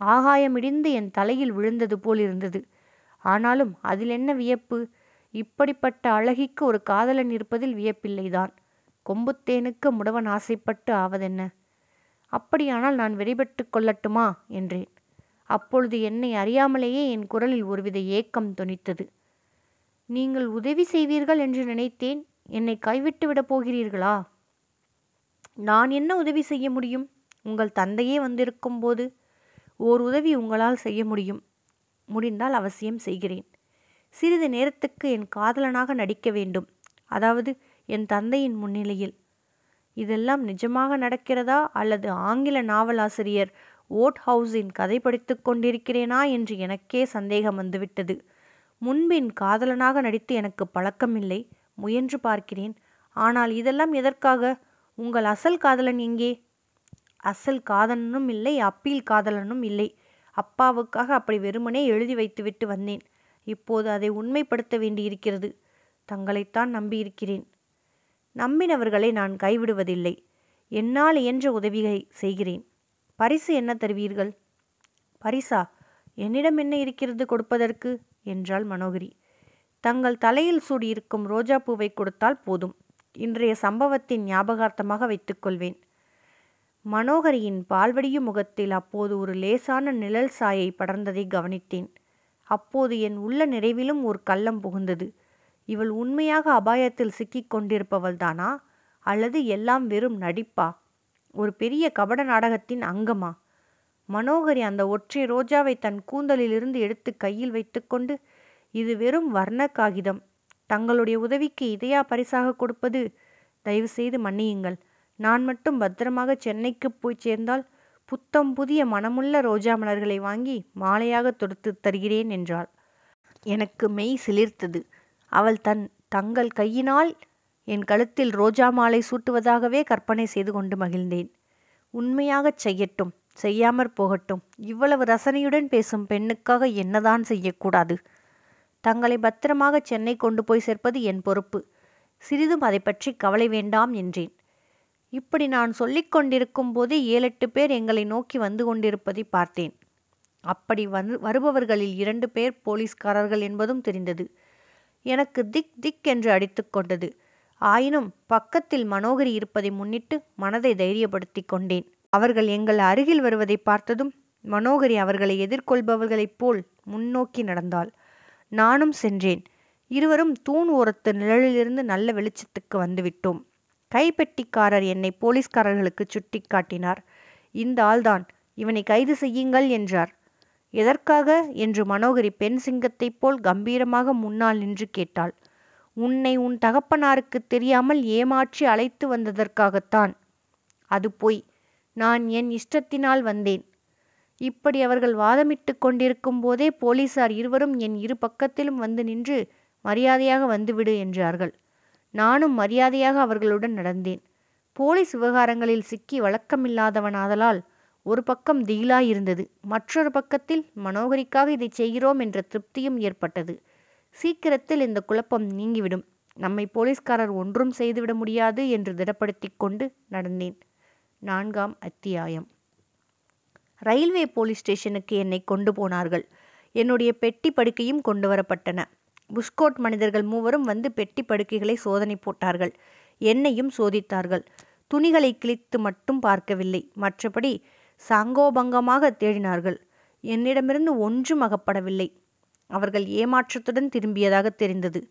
ஆகாயமிடிந்து என் தலையில் விழுந்தது போல் இருந்தது ஆனாலும் அதில் என்ன வியப்பு? இப்படிப்பட்ட அழகிக்கு ஒரு காதலன் இருப்பதில் வியப்பில்லைதான். கொம்புத்தேனுக்கு முடவன் ஆசைப்பட்டு ஆவதென்ன? அப்படியானால் நான் வெறிபட்டு கொள்ளட்டுமா? என்றேன். அப்பொழுது என்னை அறியாமலேயே என் குரலில் ஒருவித ஏக்கம் தொனித்தது. நீங்கள் உதவி செய்வீர்கள் என்று நினைத்தேன். என்னை கைவிட்டு விடப் போகிறீர்களா? நான் என்ன உதவி செய்ய முடியும்? உங்கள் தந்தையே வந்திருக்கும் போது ஓர் உதவி உங்களால் செய்ய முடியும். முடிந்தால் அவசியம் செய்கிறேன். சிறிது நேரத்துக்கு என் காதலனாக நடிக்க வேண்டும். அதாவது என் தந்தையின் முன்னிலையில். இதெல்லாம் நிஜமாக நடக்கிறதா? அல்லது ஆங்கில நாவலாசிரியர் ஓட் ஹவுஸின் கதை படித்து கொண்டிருக்கிறேனா என்று எனக்கே சந்தேகம் வந்துவிட்டது. முன்பின் காதலனாக நடித்து எனக்கு பழக்கமில்லை. முயன்று பார்க்கிறேன். ஆனால் இதெல்லாம் எதற்காக? உங்கள் அசல் காதலன் எங்கே? அசல் காதலனும் இல்லை அப்பீல் காதலனும் இல்லை. அப்பாவுக்காக அப்படி வெறுமனே எழுதி வைத்துவிட்டு வந்தேன். இப்போது அதை உண்மைப்படுத்த வேண்டியிருக்கிறது. தங்களைத்தான் நம்பியிருக்கிறேன். நம்பினவர்களை நான் கைவிடுவதில்லை. என்னால் இயன்ற உதவியை செய்கிறேன். பரிசு என்ன தருவீர்கள்? பரிசா? என்னிடம் என்ன இருக்கிறது கொடுப்பதற்கு? என்றாள் மனோகரி. தங்கள் தலையில் சூடியிருக்கும் ரோஜா பூவை கொடுத்தால் போதும். இன்றைய சம்பவத்தின் ஞாபகார்த்தமாக வைத்துக்கொள்வேன். மனோகரியின் பால்வடியும் முகத்தில் அப்போது ஒரு லேசான நிழல் சாயை படர்ந்ததை கவனித்தேன். அப்போது என் உள்ள நிறைவிலும் ஒரு கள்ளம் புகுந்தது. இவள் உண்மையாக அபாயத்தில் சிக்கிக் கொண்டிருப்பவள்தானா? அல்லது எல்லாம் வெறும் நடிப்பா? ஒரு பெரிய கபட நாடகத்தின் அங்கமா? மனோகரி அந்த ஒற்றை ரோஜாவை தன் கூந்தலிலிருந்து எடுத்து கையில் வைத்துக்கொண்டு இது வெறும் வர்ண காகிதம். தங்களுடைய உதவிக்கு இதையா பரிசாக கொடுப்பது? தயவு செய்து மன்னியுங்கள். நான் மட்டும் பத்திரமாக சென்னைக்கு போய் சேர்ந்தால் புத்தம் புதிய மனமுள்ள ரோஜா மலர்களை வாங்கி மாலையாக தொடுத்து தருகிறேன் என்றாள். எனக்கு மெய் சிலிர்த்தது. அவள் தன் தங்கள் கையினால் என் கழுத்தில் ரோஜா மாலை சூட்டுவதாகவே கற்பனை செய்து கொண்டு மகிழ்ந்தேன். உண்மையாகச் செய்யட்டும் செய்யாமற் போகட்டும். இவ்வளவு ரசனையுடன் பேசும் பெண்ணுக்காக என்னதான் செய்யக்கூடாது? தங்களை பத்திரமாக சென்னை கொண்டு போய் சேர்ப்பது என் பொறுப்பு. சிறிதும் அதை பற்றி கவலை வேண்டாம் என்றேன். இப்படி நான் சொல்லிக் கொண்டிருக்கும் போது ஏழெட்டு பேர் எங்களை நோக்கி வந்து கொண்டிருப்பதை பார்த்தேன். அப்படி வந்து வருபவர்களில் இரண்டு பேர் போலீஸ்காரர்கள் என்பதும் தெரிந்தது. எனக்கு திக் திக் என்று அடித்து கொண்டது. ஆயினும் பக்கத்தில் மனோகரி இருப்பதை முன்னிட்டு மனதை தைரியப்படுத்தி கொண்டேன். அவர்கள் எங்கள் அருகில் வருவதை பார்த்ததும் மனோகரி அவர்களை எதிர்கொள்பவர்களைப் போல் முன்னோக்கி நடந்தாள். நானும் சென்றேன். இருவரும் தூண் ஓரத்து நிழலிலிருந்து நல்ல வெளிச்சத்துக்கு வந்துவிட்டோம். கைப்பெட்டிக்காரர் என்னை போலீஸ்காரர்களுக்கு சுட்டி காட்டினார் இந்த ஆள்தான் இவனை கைது செய்யுங்கள் என்றார். எதற்காக? என்று மனோகரி பெண் சிங்கத்தைப் போல் கம்பீரமாக முன்னால் நின்று கேட்டாள். உன்னை உன் தகப்பனாருக்கு தெரியாமல் ஏமாற்றி அழைத்து வந்ததற்காகத்தான். அது போய். நான் என் இஷ்டத்தினால் வந்தேன். இப்படி அவர்கள் வாதமிட்டு கொண்டிருக்கும் போதே போலீசார் இருவரும் என் இரு பக்கத்திலும் வந்து நின்று மரியாதையாக வந்துவிடு என்றார்கள். நானும் மரியாதையாக அவர்களுடன் நடந்தேன். போலீஸ் விவகாரங்களில் சிக்கி வழக்கமில்லாதவனாதலால் ஒரு பக்கம் திகிலாயிருந்தது. மற்றொரு பக்கத்தில் மனோகரிக்காக இதை செய்கிறோம் என்ற திருப்தியும் ஏற்பட்டது. சீக்கிரத்தில் இந்த குழப்பம் நீங்கிவிடும். நம்மை போலீஸ்காரர் ஒன்றும் செய்துவிட முடியாது என்று திடப்படுத்தி கொண்டு நடந்தேன். நான்காம் அத்தியாயம். ரயில்வே போலீஸ் ஸ்டேஷனுக்கு என்னை கொண்டு போனார்கள். என்னுடைய பெட்டி படுக்கையும் கொண்டு வரப்பட்டன. புஷ்கோட் மனிதர்கள் மூவரும் வந்து பெட்டி படுக்கைகளை சோதனை போட்டார்கள். என்னையும் சோதித்தார்கள். துணிகளை கிழித்து மட்டும் பார்க்கவில்லை. மற்றபடி சாங்கோபங்கமாக தேடினார்கள். என்னிடமிருந்து ஒன்றும் அகப்படவில்லை. அவர்கள் ஏமாற்றத்துடன் திரும்பியதாக தெரிந்தது.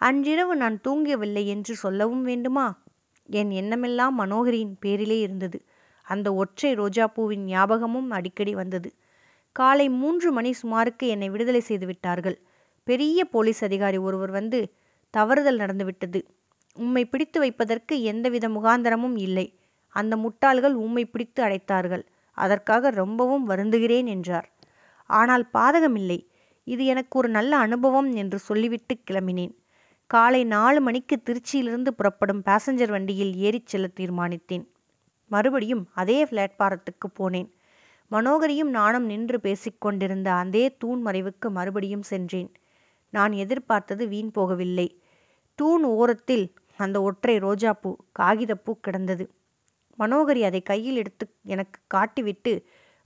அன்றிரவு நான் தூங்கவில்லை என்று சொல்லவும் வேண்டுமா? என் எண்ணமெல்லாம் மனோகரியின் பேரிலே இருந்தது. அந்த ஒற்றை ரோஜாப்பூவின் ஞாபகமும் அடிக்கடி வந்தது. காலை மூன்று மணி சுமாருக்கு என்னை விடுதலை செய்து விட்டார்கள். பெரிய போலீஸ் அதிகாரி ஒருவர் வந்து தவறுதல் நடந்துவிட்டது உம்மை பிடித்து வைப்பதற்கு எந்தவித முகாந்தரமும் இல்லை. அந்த முட்டாள்கள் உம்மை பிடித்து அடைத்தார்கள். அதற்காக ரொம்பவும் வருந்துகிறேன் என்றார். ஆனால் பாதகமில்லை. இது எனக்கு ஒரு நல்ல அனுபவம் என்று சொல்லிவிட்டு கிளம்பினேன். காலை நாலு மணிக்கு திருச்சியிலிருந்து புறப்படும் பாசஞ்சர் வண்டியில் ஏறிச் செல்ல தீர்மானித்தேன். மறுபடியும் அதே பிளாட்பாரத்துக்கு போனேன். மனோகரியும் நானும் நின்று பேசிக்கொண்டிருந்த அதே தூண் மறைவுக்கு மறுபடியும் சென்றேன். நான் எதிர்பார்த்தது வீண் போகவில்லை. தூண் ஓரத்தில் அந்த ஒற்றை ரோஜாப்பூ காகிதப்பூ கிடந்தது. மனோகரி அதை கையில் எடுத்து எனக்கு காட்டிவிட்டு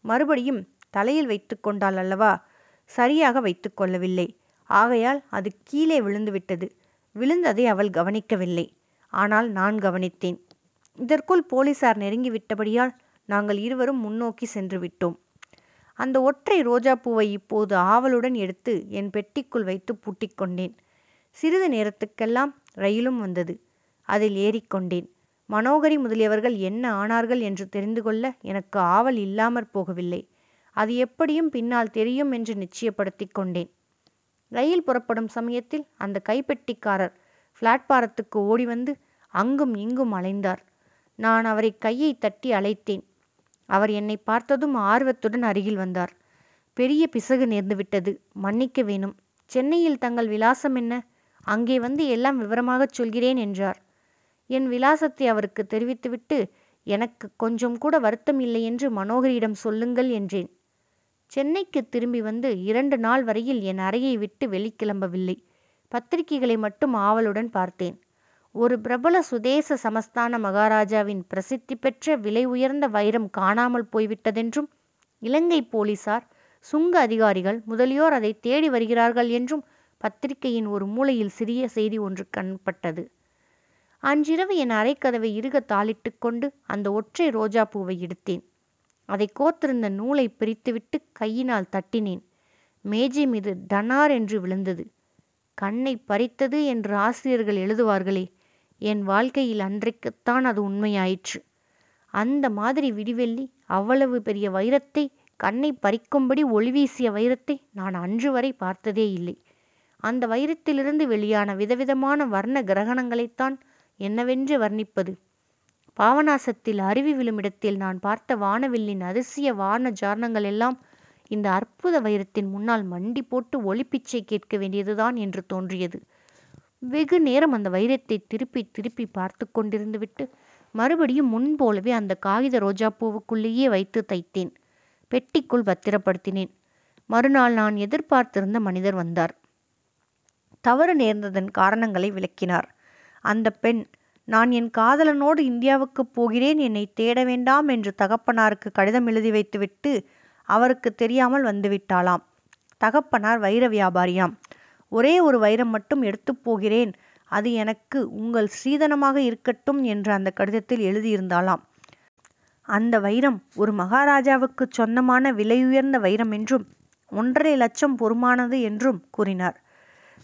மறுபடியும் தலையில் வைத்து கொண்டாள் அல்லவா? சரியாக வைத்து கொள்ளவில்லை. ஆகையால் அது கீழே விழுந்துவிட்டது விழுந்ததை அவள் கவனிக்கவில்லை. ஆனால் நான் கவனித்தேன். இதற்குள் போலீசார் நெருங்கிவிட்டபடியால் நாங்கள் இருவரும் முன்னோக்கி சென்று விட்டோம். அந்த ஒற்றை ரோஜாப்பூவை இப்போது ஆவலுடன் எடுத்து என் பெட்டிக்குள் வைத்து பூட்டிக்கொண்டேன். சிறிது நேரத்துக்கெல்லாம் ரயிலும் வந்தது. அதில் ஏறிக்கொண்டேன். மனோகரி முதலியவர்கள் என்ன ஆனார்கள் என்று தெரிந்து கொள்ள எனக்கு ஆவல் இல்லாமற் போகவில்லை. அது எப்படியும் பின்னால் தெரியும் என்று நிச்சயப்படுத்தி கொண்டேன். ரயில் புறப்படும் சமயத்தில் அந்த கைப்பெட்டிக்காரர் பிளாட்பாரத்துக்கு ஓடி வந்து அங்கும் இங்கும் அலைந்தார். நான் அவரை கையை தட்டி அழைத்தேன். அவர் என்னை பார்த்ததும் ஆர்வத்துடன் அருகில் வந்தார். பெரிய பிசகு நேர்ந்துவிட்டது மன்னிக்க வேணும். சென்னையில் தங்கள் விலாசம் என்ன? அங்கே வந்து எல்லாம் விவரமாகச் சொல்கிறேன் என்றார். என் விலாசத்தை அவருக்கு தெரிவித்துவிட்டு எனக்கு கொஞ்சம் கூட வருத்தம் இல்லை என்று மனோகரியிடம் சொல்லுங்கள் என்றேன். சென்னைக்கு திரும்பி வந்து இரண்டு நாள் வரையில் என் அறையை விட்டு வெளிக்கிளம்பவில்லை. பத்திரிகைகளை மட்டும் ஆவலுடன் பார்த்தேன். ஒரு பிரபல சுதேச சமஸ்தான மகாராஜாவின் பிரசித்தி பெற்ற விலை உயர்ந்த வைரம் காணாமல் போய்விட்டதென்றும் இலங்கை போலீசார் சுங்க அதிகாரிகள் முதலியோர் அதை தேடி வருகிறார்கள் என்றும் பத்திரிகையின் ஒரு மூலையில் சிறிய செய்தி ஒன்று கண்பட்டது அன்றிரவு என் அரைக்கதவை இறுக தாளிட்டு கொண்டு அந்த ஒற்றை ரோஜா பூவை எடுத்தேன். அதை கோத்திருந்த நூலை பிரித்துவிட்டு கையினால் தட்டினேன். மேஜை மீது டனார் என்று விழுந்தது. கண்ணை பறித்தது என்று ஆசிரியர்கள் எழுதுவார்களே என் வாழ்க்கையில் அன்றைக்குத்தான் அது உண்மையாயிற்று. அந்த மாதிரி விடிவெள்ளி அவ்வளவு பெரிய வைரத்தை கண்ணை பறிக்கும்படி ஒளிவீசிய வைரத்தை நான் அன்று வரை பார்த்ததே இல்லை. அந்த வைரத்திலிருந்து வெளியான விதவிதமான வர்ண கிரகணங்களைத்தான் என்னவென்று வர்ணிப்பது. பாவநாசத்தில் அருவி விழுமிடத்தில் நான் பார்த்த வானவில்லின் அதிசய வான ஜாரணங்கள் எல்லாம் இந்த அற்புத வைரத்தின் முன்னால் மண்டி போட்டு ஒளிப்பிச்சை கேட்க வேண்டியதுதான் என்று தோன்றியது. வெகு நேரம் அந்த வைரத்தை திருப்பி திருப்பி பார்த்து கொண்டிருந்து விட்டு மறுபடியும் முன்போலவே அந்த காகித ரோஜா பூவுக்குள்ளேயே வைத்து தைத்தேன். பெட்டிக்குள் பத்திரப்படுத்தினேன். மறுநாள் நான் எதிர்பார்த்திருந்த மனிதர் வந்தார். தவறு நேர்ந்ததன் காரணங்களை விளக்கினார். அந்த பெண் நான் என் காதலனோடு இந்தியாவுக்கு போகிறேன். என்னை தேட வேண்டாம் என்று தகப்பனாருக்கு கடிதம் எழுதி வைத்துவிட்டு அவருக்கு தெரியாமல் வந்துவிட்டாளாம். தகப்பனார் வைர வியாபாரியாம். ஒரே ஒரு வைரம் மட்டும் எடுத்து போகிறேன். அது எனக்கு உங்கள் ஸ்ரீதனமாக இருக்கட்டும் என்று அந்த கடிதத்தில் எழுதியிருந்தாலாம் அந்த வைரம் ஒரு மகாராஜாவுக்கு சொந்தமான விலையுயர்ந்த வைரம் என்றும் ஒன்றரை லட்சம் பொறுமானது என்றும் கூறினார்.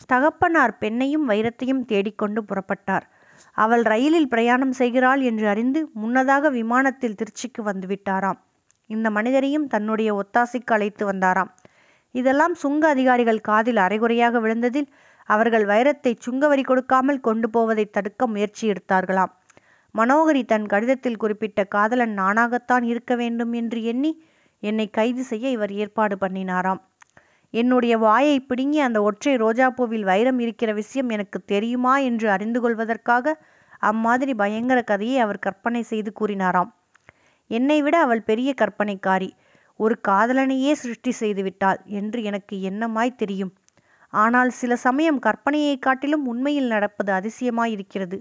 தகப்பனார் பெண்ணையும் வைரத்தையும் தேடிக்கொண்டு புறப்பட்டார். அவள் ரயிலில் பிரயாணம் செய்கிறாள் என்று அறிந்து முன்னதாக விமானத்தில் திருச்சிக்கு வந்துவிட்டாராம் இந்த மனிதரையும் தன்னுடைய ஒத்தாசைக்கு அழைத்து வந்தாராம். இதெல்லாம் சுங்க அதிகாரிகள் காதில் அரைகுறையாக விழுந்ததில் அவர்கள் வைரத்தை சுங்கவரி கொடுக்காமல் கொண்டு போவதை தடுக்க முயற்சி எடுத்தார்களாம். மனோகரி தன் கடிதத்தில் குறிப்பிட்ட காதலன் நானாகத்தான் இருக்க வேண்டும் என்று எண்ணி என்னை கைது செய்ய இவர் ஏற்பாடு பண்ணினாராம். என்னுடைய வாயை பிடுங்கி அந்த ஒற்றை ரோஜாப்பூவில் வைரம் இருக்கிற விஷயம் எனக்கு தெரியுமா என்று அறிந்து கொள்வதற்காக அம்மாதிரி பயங்கர கதையை அவர் கற்பனை செய்து கூறினாராம். என்னை விட அவள் பெரிய கற்பனைக்காரி. ஒரு காதலனையே சிருஷ்டி செய்துவிட்டாள் என்று எனக்கு என்னமாய் தெரியும். ஆனால் சில சமயம் கற்பனையை காட்டிலும் உண்மையில் நடப்பது அதிசயமாயிருக்கிறது.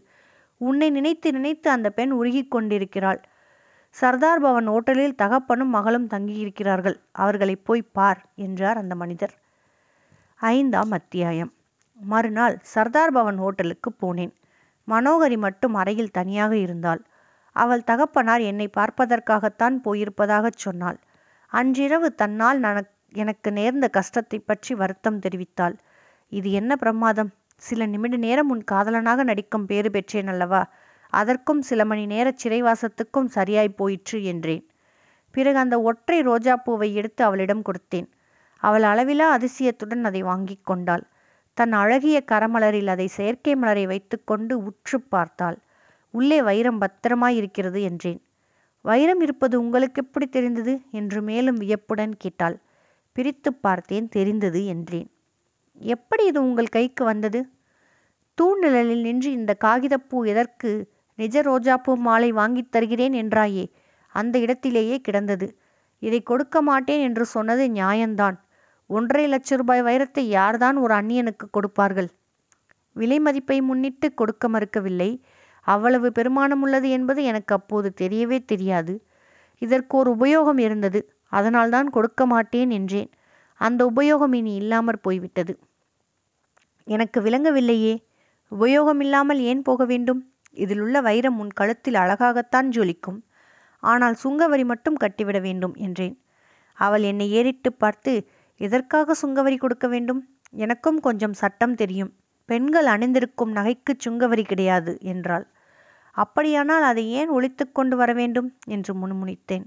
உன்னை நினைத்து நினைத்து அந்த பெண் உருகி கொண்டிருக்கிறாள். சர்தார் பவன் ஓட்டலில் தகப்பனும் மகளும் தங்கியிருக்கிறார்கள். அவர்களை போய் பார் என்றார் அந்த மனிதர். ஐந்தாம் அத்தியாயம். மறுநாள் சர்தார் பவன் ஹோட்டலுக்கு போனேன். மனோகரி மட்டும் அறையில் தனியாக இருந்தாள். அவள் தகப்பனார் என்னை பார்ப்பதற்காகத்தான் போயிருப்பதாகச் சொன்னாள். அன்றிரவு தன்னால் நனக் எனக்கு நேர்ந்த கஷ்டத்தை பற்றி வருத்தம் தெரிவித்தாள். இது என்ன பிரமாதம்? சில நிமிட நேரம் உன் காதலனாக நடிக்கும் பேறு பெற்றேன் அல்லவா? அதற்கும் சில மணி நேர சிறைவாசத்துக்கும் சரியாய் போயிற்று என்றேன். பிறகு அந்த ஒற்றை ரோஜா பூவை எடுத்து அவளிடம் கொடுத்தேன். அவள் அளவிலா அதிசயத்துடன் அதை வாங்கிக் கொண்டாள். தன் அழகிய கரமலரில் அதை செயற்கை மலரை வைத்துக்கொண்டு உற்று பார்த்தாள். உள்ளே வைரம் பத்திரமாய் இருக்கிறது என்றேன். வைரம் இருப்பது உங்களுக்கு எப்படி தெரிந்தது? என்று மேலும் வியப்புடன் கேட்டாள். பிரித்து பார்த்தேன் தெரிந்தது என்றேன். எப்படி இது உங்கள் கைக்கு வந்தது? தூண்நிழலில் நின்று இந்த காகிதப்பூ எதற்கு நிஜ ரோஜாப்பூ மாலை வாங்கித் தருகிறேன் என்றாயே. அந்த இடத்திலேயே கிடந்தது. இதை கொடுக்க மாட்டேன் என்று சொன்னது நியாயம்தான். ஒன்றரை லட்ச ரூபாய் வைரத்தை யார்தான் ஒரு அந்நியனுக்கு கொடுப்பார்கள்? விலை மதிப்பை முன்னிட்டு கொடுக்க மறுக்கவில்லை. அவ்வளவு பெருமானம் உள்ளது என்பது எனக்கு அப்போது தெரியவே தெரியாது. இதற்கு ஒரு உபயோகம் இருந்தது. அதனால்தான் கொடுக்க மாட்டேன் என்றேன். அந்த உபயோகம் இனி இல்லாமற் போய்விட்டது. எனக்கு விளங்கவில்லையே. உபயோகம் இல்லாமல் ஏன் போக வேண்டும்? இதில் உள்ள வைரம் உன் கழுத்தில் அழகாகத்தான் ஜொலிக்கும். ஆனால் சுங்கவரி மட்டும் கட்டிவிட வேண்டும் என்றேன். அவள் என்னை ஏறிட்டு பார்த்து எதற்காக சுங்கவரி கொடுக்க வேண்டும்? எனக்கும் கொஞ்சம் சட்டம் தெரியும். பெண்கள் அணிந்திருக்கும் நகைக்கு சுங்கவரி கிடையாது என்றாள். அப்படியானால் அதை ஏன் ஒழித்து கொண்டு வர வேண்டும்? என்று முணுமுணித்தேன்.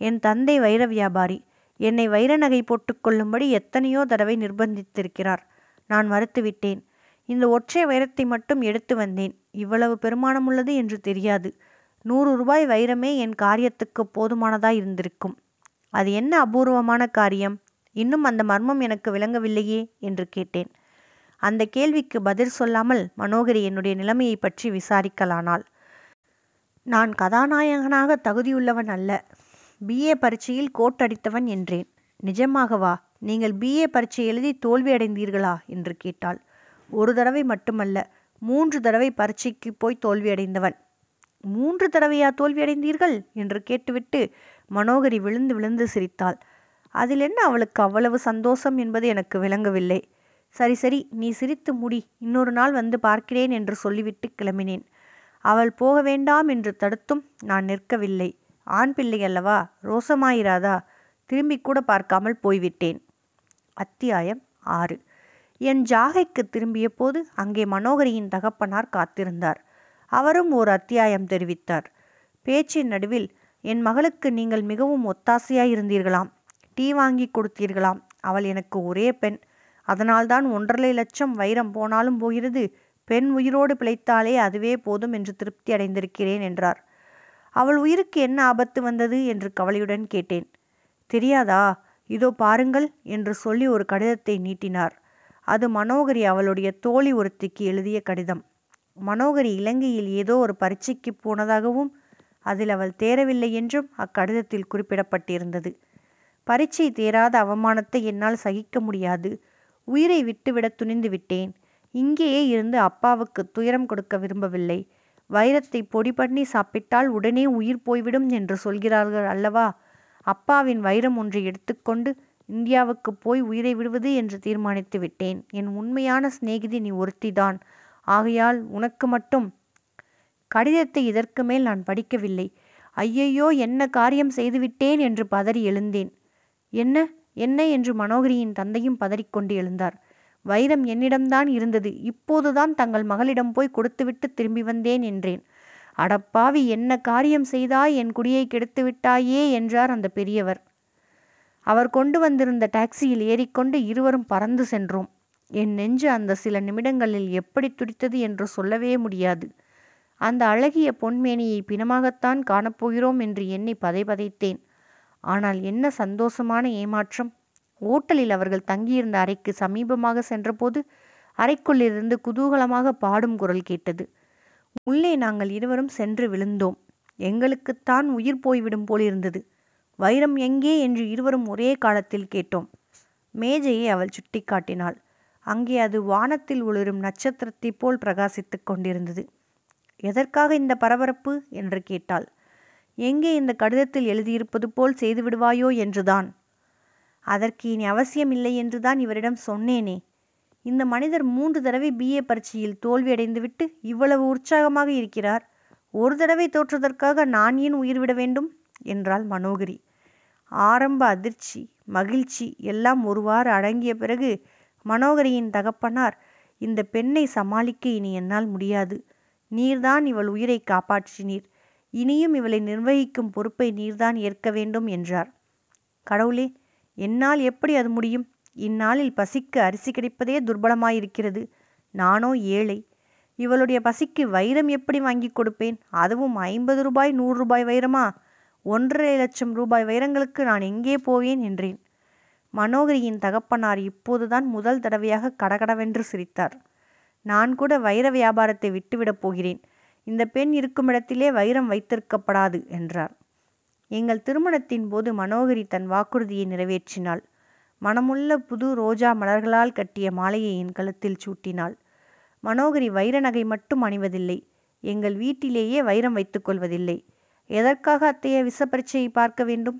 என் தந்தை வைர வியாபாரி என்னை வைர நகை போட்டுக்கொள்ளும்படி எத்தனையோ தடவை நிர்பந்தித்திருக்கிறார். நான் மறுத்துவிட்டேன். இந்த ஒற்றை வைரத்தை மட்டும் எடுத்து வந்தேன். இவ்வளவு பெருமானம் உள்ளது என்று தெரியாது. நூறு ரூபாய் வைரமே என் காரியத்துக்கு போதுமானதாய் இருந்திருக்கும். அது என்ன அபூர்வமான காரியம்? இன்னும் அந்த மர்மம் எனக்கு விளங்கவில்லையே? என்று கேட்டேன். அந்த கேள்விக்கு பதில் சொல்லாமல் மனோகரி என்னுடைய நிலைமையை பற்றி விசாரிக்கலானாள். நான் கதாநாயகனாக தகுதியுள்ளவன் அல்ல. பிஏ பரீட்சையில் கோட் அடித்தவன் என்றேன். நிஜமாகவா? நீங்கள் பிஏ பரீட்சை எழுதி தோல்வி அடைந்தீர்களா? என்று கேட்டாள். ஒரு தடவை மட்டுமல்ல மூன்று தடவை பரீட்சைக்கு போய் தோல்வியடைந்தவன் மூன்று தடவையா தோல்வியடைந்தீர்கள் என்று கேட்டுவிட்டு மனோகரி விழுந்து விழுந்து சிரித்தாள். அதில் என்ன அவளுக்கு அவ்வளவு சந்தோஷம் என்பது எனக்கு விளங்கவில்லை. சரி சரி நீ சிரித்து முடி. இன்னொரு நாள் வந்து பார்க்கிறேன் என்று சொல்லிவிட்டு கிளம்பினேன். அவள் போக வேண்டாம் என்று தடுத்தும் நான் நிற்கவில்லை. ஆண் பிள்ளை அல்லவா? ரோசமாயிராதா? திரும்பி கூட பார்க்காமல் போய்விட்டேன். அத்தியாயம் ஆறு. என் ஜாகைக்கு திரும்பிய போது அங்கே மனோகரியின் தகப்பனார் காத்திருந்தார். அவரும் ஒரு அத்தியாயம் தெரிவித்தார். பேச்சின் நடுவில் என் மகளுக்கு நீங்கள் மிகவும் ஒத்தாசையாய் இருந்தீர்களாம் டீ வாங்கி கொடுத்தீர்களாம். அவள் எனக்கு ஒரே பெண். அதனால்தான் ஒன்றரை லட்சம் வைரம் போனாலும் போகிறது. பெண் உயிரோடு பிழைத்தாலே அதுவே போதும் என்று திருப்தி அடைந்திருக்கிறேன் என்றார். அவள் உயிருக்கு என்ன ஆபத்து வந்தது என்று கவலையுடன் கேட்டேன். தெரியாதா? இதோ பாருங்கள் என்று சொல்லி ஒரு கடிதத்தை நீட்டினார். அது மனோகரி அவளுடைய தோழி ஒருத்திக்கு எழுதிய கடிதம். மனோகரி இலங்கையில் ஏதோ ஒரு பரீட்சைக்கு போனதாகவும் அதில் அவள் தேரவில்லை என்றும் அக்கடிதத்தில் குறிப்பிடப்பட்டிருந்தது. பரீட்சை தேராத அவமானத்தை என்னால் சகிக்க முடியாது. உயிரை விட்டுவிட துணிந்து விட்டேன். இங்கேயே இருந்து அப்பாவுக்கு துயரம் கொடுக்க விரும்பவில்லை. வைரத்தை பொடி பண்ணி சாப்பிட்டால் உடனே உயிர் போய்விடும் என்று சொல்கிறார்கள் அல்லவா? அப்பாவின் வைரம் ஒன்றை எடுத்துக்கொண்டு இந்தியாவுக்கு போய் உயிரை விடுவது என்று தீர்மானித்து விட்டேன். என் உண்மையான சிநேகிதி நீ ஒருத்திதான். ஆகையால் உனக்கு மட்டும் கடிதத்தை இதற்கு மேல் நான் படிக்கவில்லை. ஐயையோ என்ன காரியம் செய்துவிட்டேன் என்று பதறி எழுந்தேன். என்ன? என்ன? என்று மனோகரியின் தந்தையும் பதறிக்கொண்டு எழுந்தார். வைரம் என்னிடம்தான் இருந்தது. இப்போதுதான் தங்கள் மகளிடம் போய் கொடுத்துவிட்டு திரும்பி வந்தேன் என்றேன். அடப்பாவி என்ன காரியம் செய்தாய்? என் குடியை கெடுத்து விட்டாயே என்றார் அந்த பெரியவர். அவர் கொண்டு வந்திருந்த டாக்ஸியில் ஏறிக்கொண்டு இருவரும் பறந்து சென்றோம். என் நெஞ்சு அந்த சில நிமிடங்களில் எப்படி துடித்தது என்று சொல்லவே முடியாது. அந்த அழகிய பொன்மேனியை பிணமாகத்தான் காணப்போகிறோம் என்று எண்ணி பதைபதைத்தேன். ஆனால் என்ன சந்தோஷமான ஏமாற்றம்! ஓட்டலில் அவர்கள் தங்கியிருந்த அறைக்கு சமீபமாக சென்றபோது அறைக்குள்ளிருந்து குதூகலமாக பாடும் குரல் கேட்டது. உள்ளே நாங்கள் இருவரும் சென்று விழுந்தோம். எங்களுக்குத்தான் உயிர் போய்விடும் போலிருந்தது. வைரம் எங்கே என்று இருவரும் ஒரே காலத்தில் கேட்டோம். மேஜையை அவள் சுட்டிக்காட்டினாள். அங்கே அது வானத்தில் ஒளிரும் நட்சத்திரத்தைப் போல் பிரகாசித்துக் கொண்டிருந்தது. எதற்காக இந்த பரபரப்பு? என்று கேட்டாள். எங்கே இந்த கடிதத்தில் எழுதியிருப்பது போல் செய்து விடுவாயோ என்றுதான். அதற்கு இனி அவசியமில்லை என்றுதான் இவரிடம் சொன்னேனே. இந்த மனிதர் மூன்று தடவை பிஏ பரீட்சையில் தோல்வியடைந்துவிட்டு இவ்வளவு உற்சாகமாக இருக்கிறார். ஒரு தடவை தோற்றதற்காக நான் ஏன் உயிர் விட வேண்டும்? என்றாள் மனோகரி. ஆரம்ப அதிர்ச்சி மகிழ்ச்சி எல்லாம் ஒருவாறு அடங்கிய பிறகு மனோகரியின் தகப்பனார் இந்த பெண்ணை சமாளிக்க இனி என்னால் முடியாது. நீர்தான் இவள் உயிரை காப்பாற்றினீர். இனியும் இவளை நிர்வகிக்கும் பொறுப்பை நீர்தான் ஏற்க வேண்டும் என்றார். கடவுளே என்னால் எப்படி அது முடியும்? இந்நாளில் பசிக்கு அரிசி கிடைப்பதே துர்பலமாயிருக்கிறது. நானோ ஏழை. இவளுடைய பசிக்கு வைரம் எப்படி வாங்கி கொடுப்பேன்? அதுவும் ஐம்பது ரூபாய் நூறு ரூபாய் வைரமா? ஒன்றரை லட்சம் ரூபாய் வைரங்களுக்கு நான் எங்கே போவேன்? என்றேன். மனோகரியின் தகப்பனார் இப்போதுதான் முதல் தடவையாக கடகடவென்று சிரித்தார். நான் கூட வைர வியாபாரத்தை விட்டுவிடப் போகிறேன். இந்த பெண் இருக்கும் இடத்திலே வைரம் வைத்திருக்கப்படாது என்றார். எங்கள் திருமணத்தின் போது மனோகரி தன் வாக்குறுதியை நிறைவேற்றினாள். மனமுள்ள புது ரோஜா மலர்களால் கட்டிய மாலையை என் கழுத்தில் சூட்டினாள். மனோகரி வைர நகை மட்டும் அணிவதில்லை. எங்கள் வீட்டிலேயே வைரம் வைத்துக்கொள்வதில்லை எதற்காக அத்தைய விச பரீட்சையை பார்க்க வேண்டும்?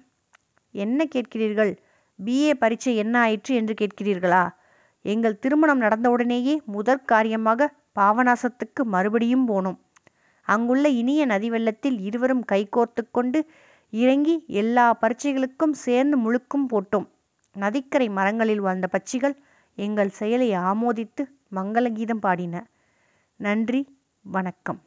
என்ன கேட்கிறீர்கள்? பிஏ பரீட்சை என்ன ஆயிற்று என்று கேட்கிறீர்களா? எங்கள் திருமணம் நடந்தவுடனேயே முதற் காரியமாக பாவநாசத்துக்கு மறுபடியும் போனோம். அங்குள்ள இனிய நதி வெள்ளத்தில் இருவரும் கைகோர்த்து கொண்டு இறங்கி எல்லா பரீட்சைகளுக்கும் சேர்ந்து முழுக்கும் போட்டோம். நதிக்கரை மரங்களில் வாழ்ந்த பட்சிகள் எங்கள் செயலை ஆமோதித்து மங்களகீதம் பாடின. நன்றி வணக்கம்.